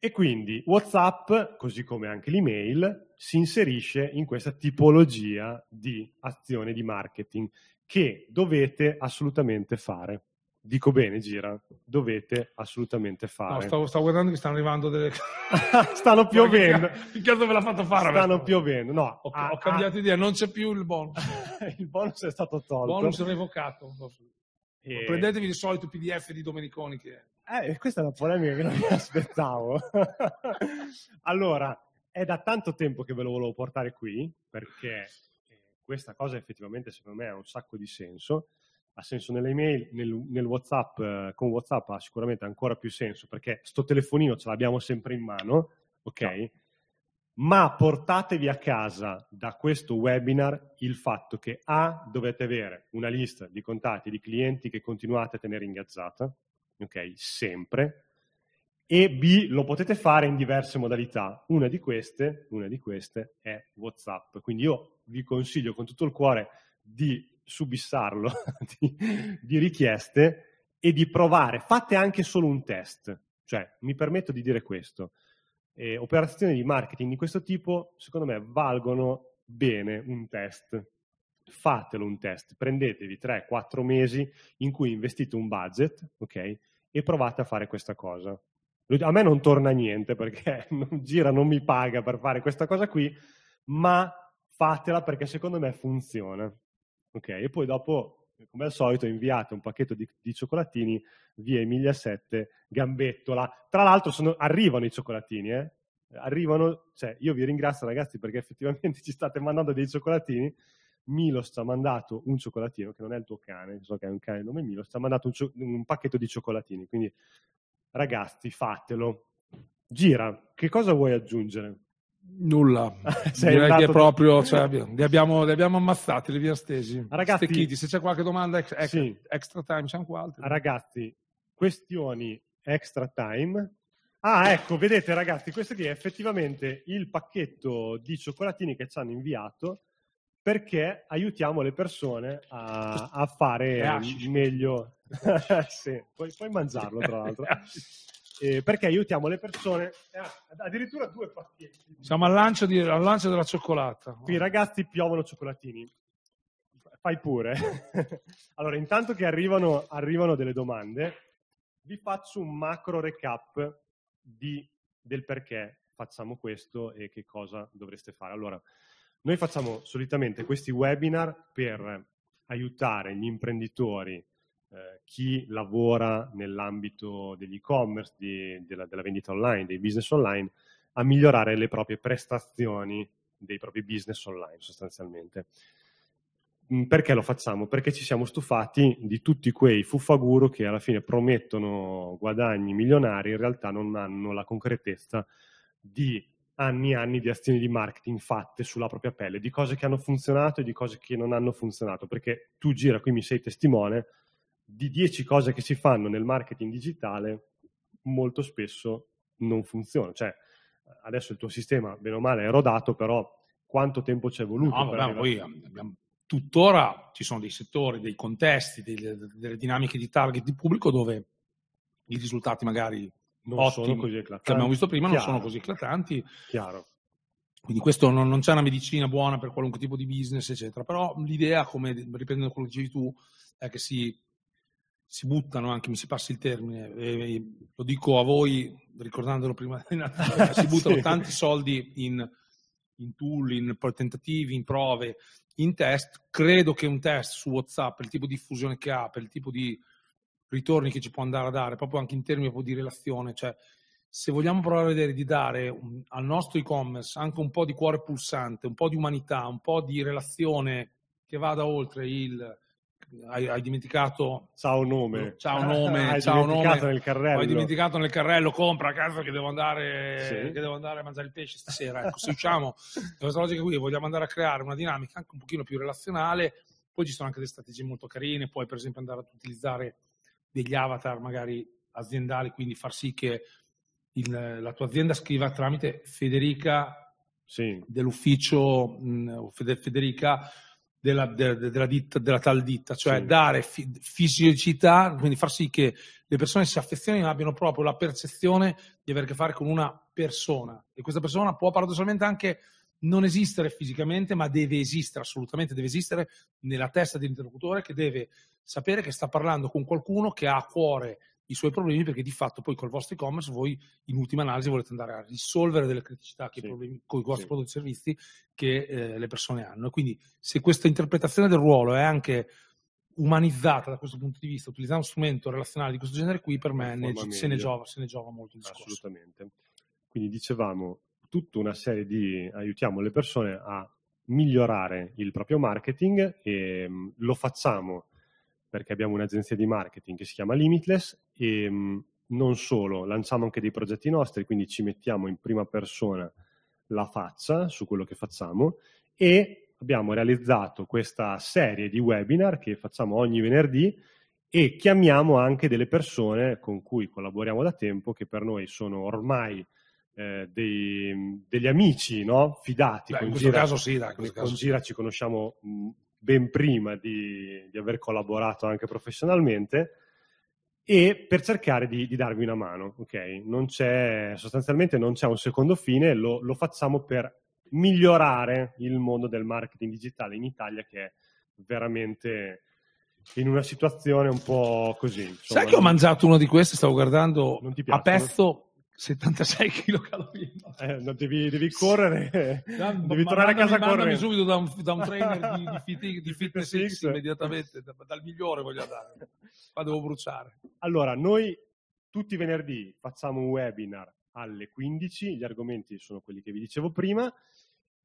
E quindi WhatsApp, così come anche l'email, si inserisce in questa tipologia di azione di marketing che dovete assolutamente fare. Dico bene, Gira, dovete assolutamente No, fare. stavo, stavo guardando che stanno arrivando delle... Stanno piovendo. Che cazzo me l'ha fatto fare? Stanno piovendo. No, Ho, ah, ho cambiato idea, non c'è più il bonus. ah, il bonus è stato tolto. bonus revocato. E- Prendetevi il solito PDF di Domeniconi che Eh, questa è una polemica che non mi aspettavo. allora, è da tanto tempo che ve lo volevo portare qui, perché eh, questa cosa effettivamente secondo me ha un sacco di senso. Ha senso nelle email, nel, nel WhatsApp, eh, con WhatsApp ha sicuramente ancora più senso, perché sto telefonino ce l'abbiamo sempre in mano, ok? Ma portatevi a casa da questo webinar il fatto che A, dovete avere una lista di contatti di clienti che continuate a tenere ingaggiata, ok? Sempre. E B, lo potete fare in diverse modalità. Una di queste, una di queste è WhatsApp. Quindi io vi consiglio con tutto il cuore di subissarlo di, di richieste e di provare. Fate anche solo un test. Cioè, mi permetto di dire questo. Eh, operazioni di marketing di questo tipo, secondo me, valgono bene un test. Fatelo un test, prendetevi 3-4 mesi in cui investite un budget, ok? E provate a fare questa cosa. A me non torna niente perché non, Gira non mi paga per fare questa cosa qui, ma fatela perché secondo me funziona. Ok, e poi dopo, come al solito, inviate un pacchetto di, di cioccolatini via Emilia 7, Gambettola. Tra l'altro sono- arrivano i cioccolatini, eh? Arrivano, cioè io vi ringrazio ragazzi perché effettivamente ci state mandando dei cioccolatini. Milos ci ha mandato un cioccolatino, che non è il tuo cane, so che è un cane nome Milos, ci ha mandato un, cio- un pacchetto di cioccolatini, quindi ragazzi fatelo. Gira, che cosa vuoi aggiungere? Nulla. Direi che proprio, cioè, li, abbiamo, li abbiamo ammazzati, li abbiamo stesi. Ragazzi- Stecchiti. Se c'è qualche domanda ex- ex- Sì. extra time, c'è anche altro. Ragazzi, questioni extra time. Ah, ecco, vedete ragazzi, questo qui è effettivamente il pacchetto di cioccolatini che ci hanno inviato perché aiutiamo le persone a, a fare meglio. sì, puoi, puoi mangiarlo tra l'altro. Eh, perché aiutiamo le persone, eh, addirittura due pacchetti. Siamo al lancio, di- al lancio della cioccolata. Qui ragazzi piovono cioccolatini. Fai pure. allora, intanto che arrivano, arrivano delle domande, vi faccio un macro recap di, del perché facciamo questo e che cosa dovreste fare. Allora, noi facciamo solitamente questi webinar per aiutare gli imprenditori, eh, chi lavora nell'ambito degli e-commerce, di, della, della vendita online, dei business online, a migliorare le proprie prestazioni dei propri business online sostanzialmente. Mm, perché lo facciamo? Perché ci siamo stufati di tutti quei fuffaguru che alla fine promettono guadagni milionari, in realtà non hanno la concretezza di anni e anni di azioni di marketing fatte sulla propria pelle, di cose che hanno funzionato e di cose che non hanno funzionato, perché tu gira, qui mi sei testimone, di 10 cose che si fanno nel marketing digitale, molto spesso non funziona. Cioè, adesso il tuo sistema, bene o male, è rodato, però quanto tempo ci è voluto? No, vabbè, poi abbiamo, tuttora ci sono dei settori, dei contesti, delle, delle dinamiche di target di pubblico dove i risultati magari non ottimi, sono così eclatanti. che abbiamo visto prima Chiaro. non sono così eclatanti. Chiaro. Quindi questo non, non, c'è una medicina buona per qualunque tipo di business, eccetera. Però l'idea, come riprendendo quello che dicevi tu, è che si, si buttano anche, mi si passi il termine, e, e lo dico a voi ricordandolo prima di Natale, si buttano sì. tanti soldi in, in tool, in tentativi, in prove, in test. Credo che un test su WhatsApp, per il tipo di diffusione che ha, per il tipo di ritorni che ci può andare a dare, proprio anche in termini di relazione, cioè se vogliamo provare a vedere di dare un, al nostro e-commerce anche un po' di cuore pulsante, un po' di umanità, un po' di relazione che vada oltre il hai, hai dimenticato ciao nome, ciao nome, hai ciao dimenticato nome, nel carrello. hai dimenticato nel carrello, compra casa che devo andare, sì. che devo andare a mangiare il pesce stasera. Ecco, se usciamo da questa logica qui vogliamo andare a creare una dinamica anche un pochino più relazionale, poi ci sono anche delle strategie molto carine, puoi per esempio andare ad utilizzare degli avatar magari aziendali, quindi far sì che il, la tua azienda scriva tramite Federica sì. dell'ufficio mh, Federica della, de, della, ditta, della, tal ditta, cioè sì. dare fi, fisicità, quindi far sì che le persone si affezionino e abbiano proprio la percezione di avere a che fare con una persona e questa persona può paradossalmente anche non esistere fisicamente, ma deve esistere, assolutamente deve esistere nella testa dell'interlocutore che deve sapere che sta parlando con qualcuno che ha a cuore i suoi problemi perché di fatto poi col vostro e-commerce voi in ultima analisi volete andare a risolvere delle criticità sì. problemi, con i vostri sì. prodotti e servizi che eh, le persone hanno. Quindi se questa interpretazione del ruolo è anche umanizzata da questo punto di vista, utilizzando uno strumento relazionale di questo genere qui, per me ne, se, ne giova, se, ne giova, molto il discorso. Assolutamente. Quindi dicevamo, tutta una serie di aiutiamo le persone a migliorare il proprio marketing e mh, lo facciamo perché abbiamo un'agenzia di marketing che si chiama Limitless e mh, non solo, lanciamo anche dei progetti nostri, quindi ci mettiamo in prima persona la faccia su quello che facciamo e abbiamo realizzato questa serie di webinar che facciamo ogni venerdì e chiamiamo anche delle persone con cui collaboriamo da tempo che per noi sono ormai eh, dei, degli amici no? fidati. Beh, con in questo Gira, caso sì, dai, con caso Gira sì. ci conosciamo mh, ben prima di, di aver collaborato anche professionalmente e per cercare di, di, darvi una mano, ok? Non c'è, sostanzialmente non c'è un secondo fine, lo, lo, facciamo per migliorare il mondo del marketing digitale in Italia che è veramente in una situazione un po' così. Insomma, Sai che ho mangiato uno di questi, stavo guardando a pezzo 76 kcal. Eh, devi, devi, correre, da, devi tornare a casa correndo. Mandami subito da un, da un trainer di, di, fit, di fitness X immediatamente, da, dal migliore voglio andare, qua devo bruciare. Allora, noi tutti i venerdì facciamo un webinar alle 15, gli argomenti sono quelli che vi dicevo prima,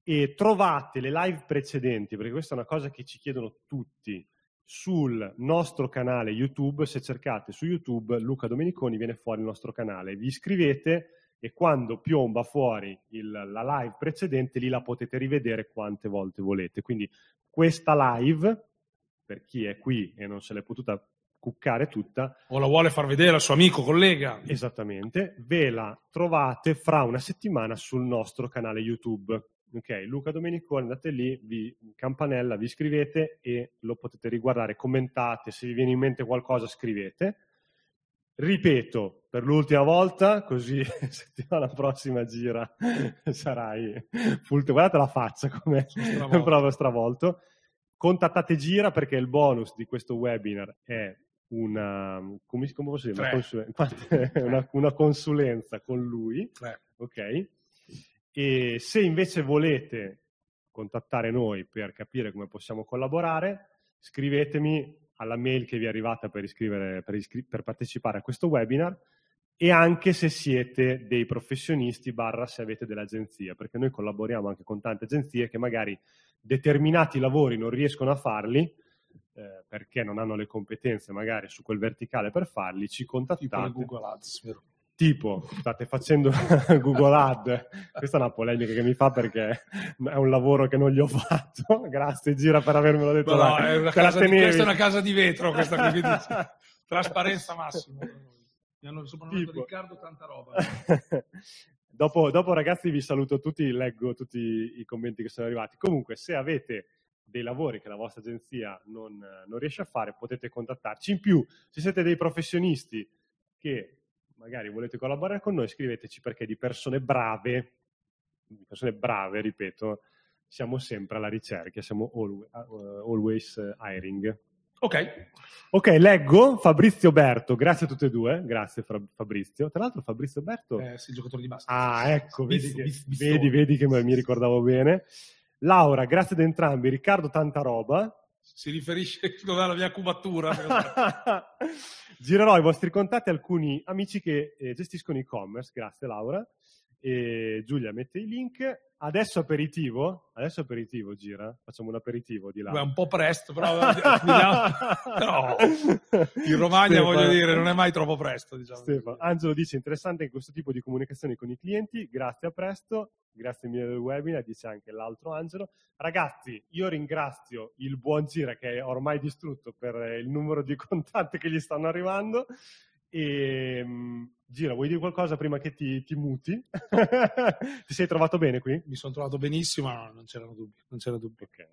e trovate le live precedenti, perché questa è una cosa che ci chiedono tutti, sul nostro canale YouTube, se cercate su YouTube Luca Domeniconi viene fuori il nostro canale, vi iscrivete e quando piomba fuori il, la live precedente lì la potete rivedere quante volte volete. Quindi questa live, per chi è qui e non se l'è potuta cuccare tutta. O la vuole far vedere al suo amico, collega. Esattamente, ve la trovate fra una settimana sul nostro canale YouTube. Ok, Luca Domenicone, andate lì, vi campanella, vi iscrivete e lo potete riguardare, commentate, se vi viene in mente qualcosa scrivete. Ripeto per l'ultima volta, così settimana prossima gira sarai full. Guardate la faccia come è proprio stravolto. Contattate Gira perché il bonus di questo webinar è una, come, come posso dire? Una, consulenza, una, una consulenza con lui, Tre. ok? E se invece volete contattare noi per capire come possiamo collaborare, scrivetemi alla mail che vi è arrivata per, iscrivere, per, iscri- per partecipare a questo webinar e anche se siete dei professionisti barra se avete dell'agenzia, perché noi collaboriamo anche con tante agenzie che magari determinati lavori non riescono a farli eh, perché non hanno le competenze magari su quel verticale per farli, ci Tipo contattate. Google Ads, vero? Tipo, state facendo Google Ad, questa è una polemica che mi fa perché è un lavoro che non gli ho fatto. Grazie Gira per avermelo detto. No, è una casa di- questa è una casa di vetro, questa qui, quindi trasparenza massima. Mi hanno soprannominato. Riccardo tanta roba. dopo, dopo, ragazzi, vi saluto tutti, leggo tutti i commenti che sono arrivati. Comunque, se avete dei lavori che la vostra agenzia non, non riesce a fare, potete contattarci. In più, se siete dei professionisti che magari volete collaborare con noi, scriveteci perché di persone brave, di persone brave, ripeto, siamo sempre alla ricerca, siamo always, always hiring. Ok, Ok, leggo Fabrizio Berto, grazie a tutte e due, grazie Fabrizio. Tra l'altro Fabrizio Berto... eh, sei giocatore di basket. Ah, ecco, vedi, che, vedi, vedi che mi ricordavo bene. Laura, grazie ad entrambi. Riccardo, tanta roba. Si riferisce dove è la mia cubatura. Girerò i vostri contatti alcuni amici che eh, gestiscono e-commerce. Grazie Laura. E Giulia mette i link. Adesso aperitivo. Adesso aperitivo, gira. Facciamo un aperitivo di là. Beh, un po' presto, però vediamo. No. in Romagna Stefano. voglio dire, non è mai troppo presto. Diciamo. Stefano. Angelo dice interessante anche questo tipo di comunicazione con i clienti, grazie a presto, grazie mille del webinar, dice anche l'altro Angelo. Ragazzi, io ringrazio il buon Gira che è ormai distrutto per il numero di contatti che gli stanno arrivando. E mh, Gira, vuoi dire qualcosa prima che ti, ti muti? ti sei trovato bene qui? Mi sono trovato benissimo, no, non c'erano dubbi. Non c'era dubbi. Ok.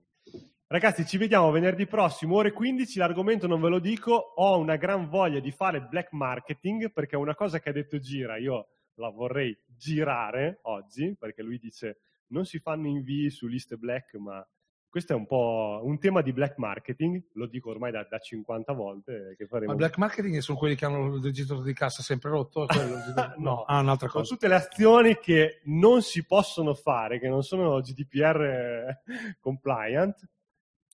Ragazzi, ci vediamo venerdì prossimo, ore 15. L'argomento non ve lo dico. Ho una gran voglia di fare black marketing perché è una cosa che ha detto Gira, io la vorrei girare oggi perché lui dice non si fanno invii su liste black, ma questo è un po' un tema di black marketing. Lo dico ormai da, da 50 volte. Che faremo. Ma black marketing sono quelli che hanno il registro di cassa sempre rotto? Quello? No. ah, un'altra Sono cosa. tutte le azioni che non si possono fare, che non sono GDPR eh, compliant,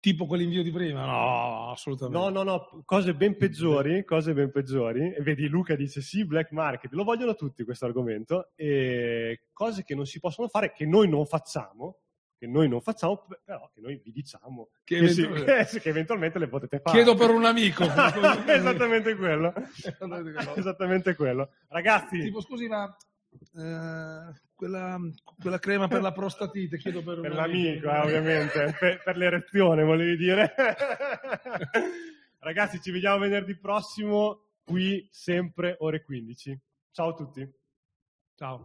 Tipo quell'invio di prima? No, assolutamente. No, no, no, cose ben peggiori, cose ben peggiori. E vedi, Luca dice sì, black market, lo vogliono tutti questo argomento. E cose che non si possono fare, che noi non facciamo, che noi non facciamo, però che noi vi diciamo Che che, sì, eventualmente- che- che eventualmente le potete fare. Chiedo per un amico. Esattamente quello. Esattamente quello. Ragazzi, Tipo, scusi, ma eh, quella, quella crema per la prostatite, chiedo per, un per amico. l'amico, eh, ovviamente, per, per l'erezione, volevi dire. Ragazzi, ci vediamo venerdì prossimo, qui sempre ore 15. Ciao a tutti. Ciao.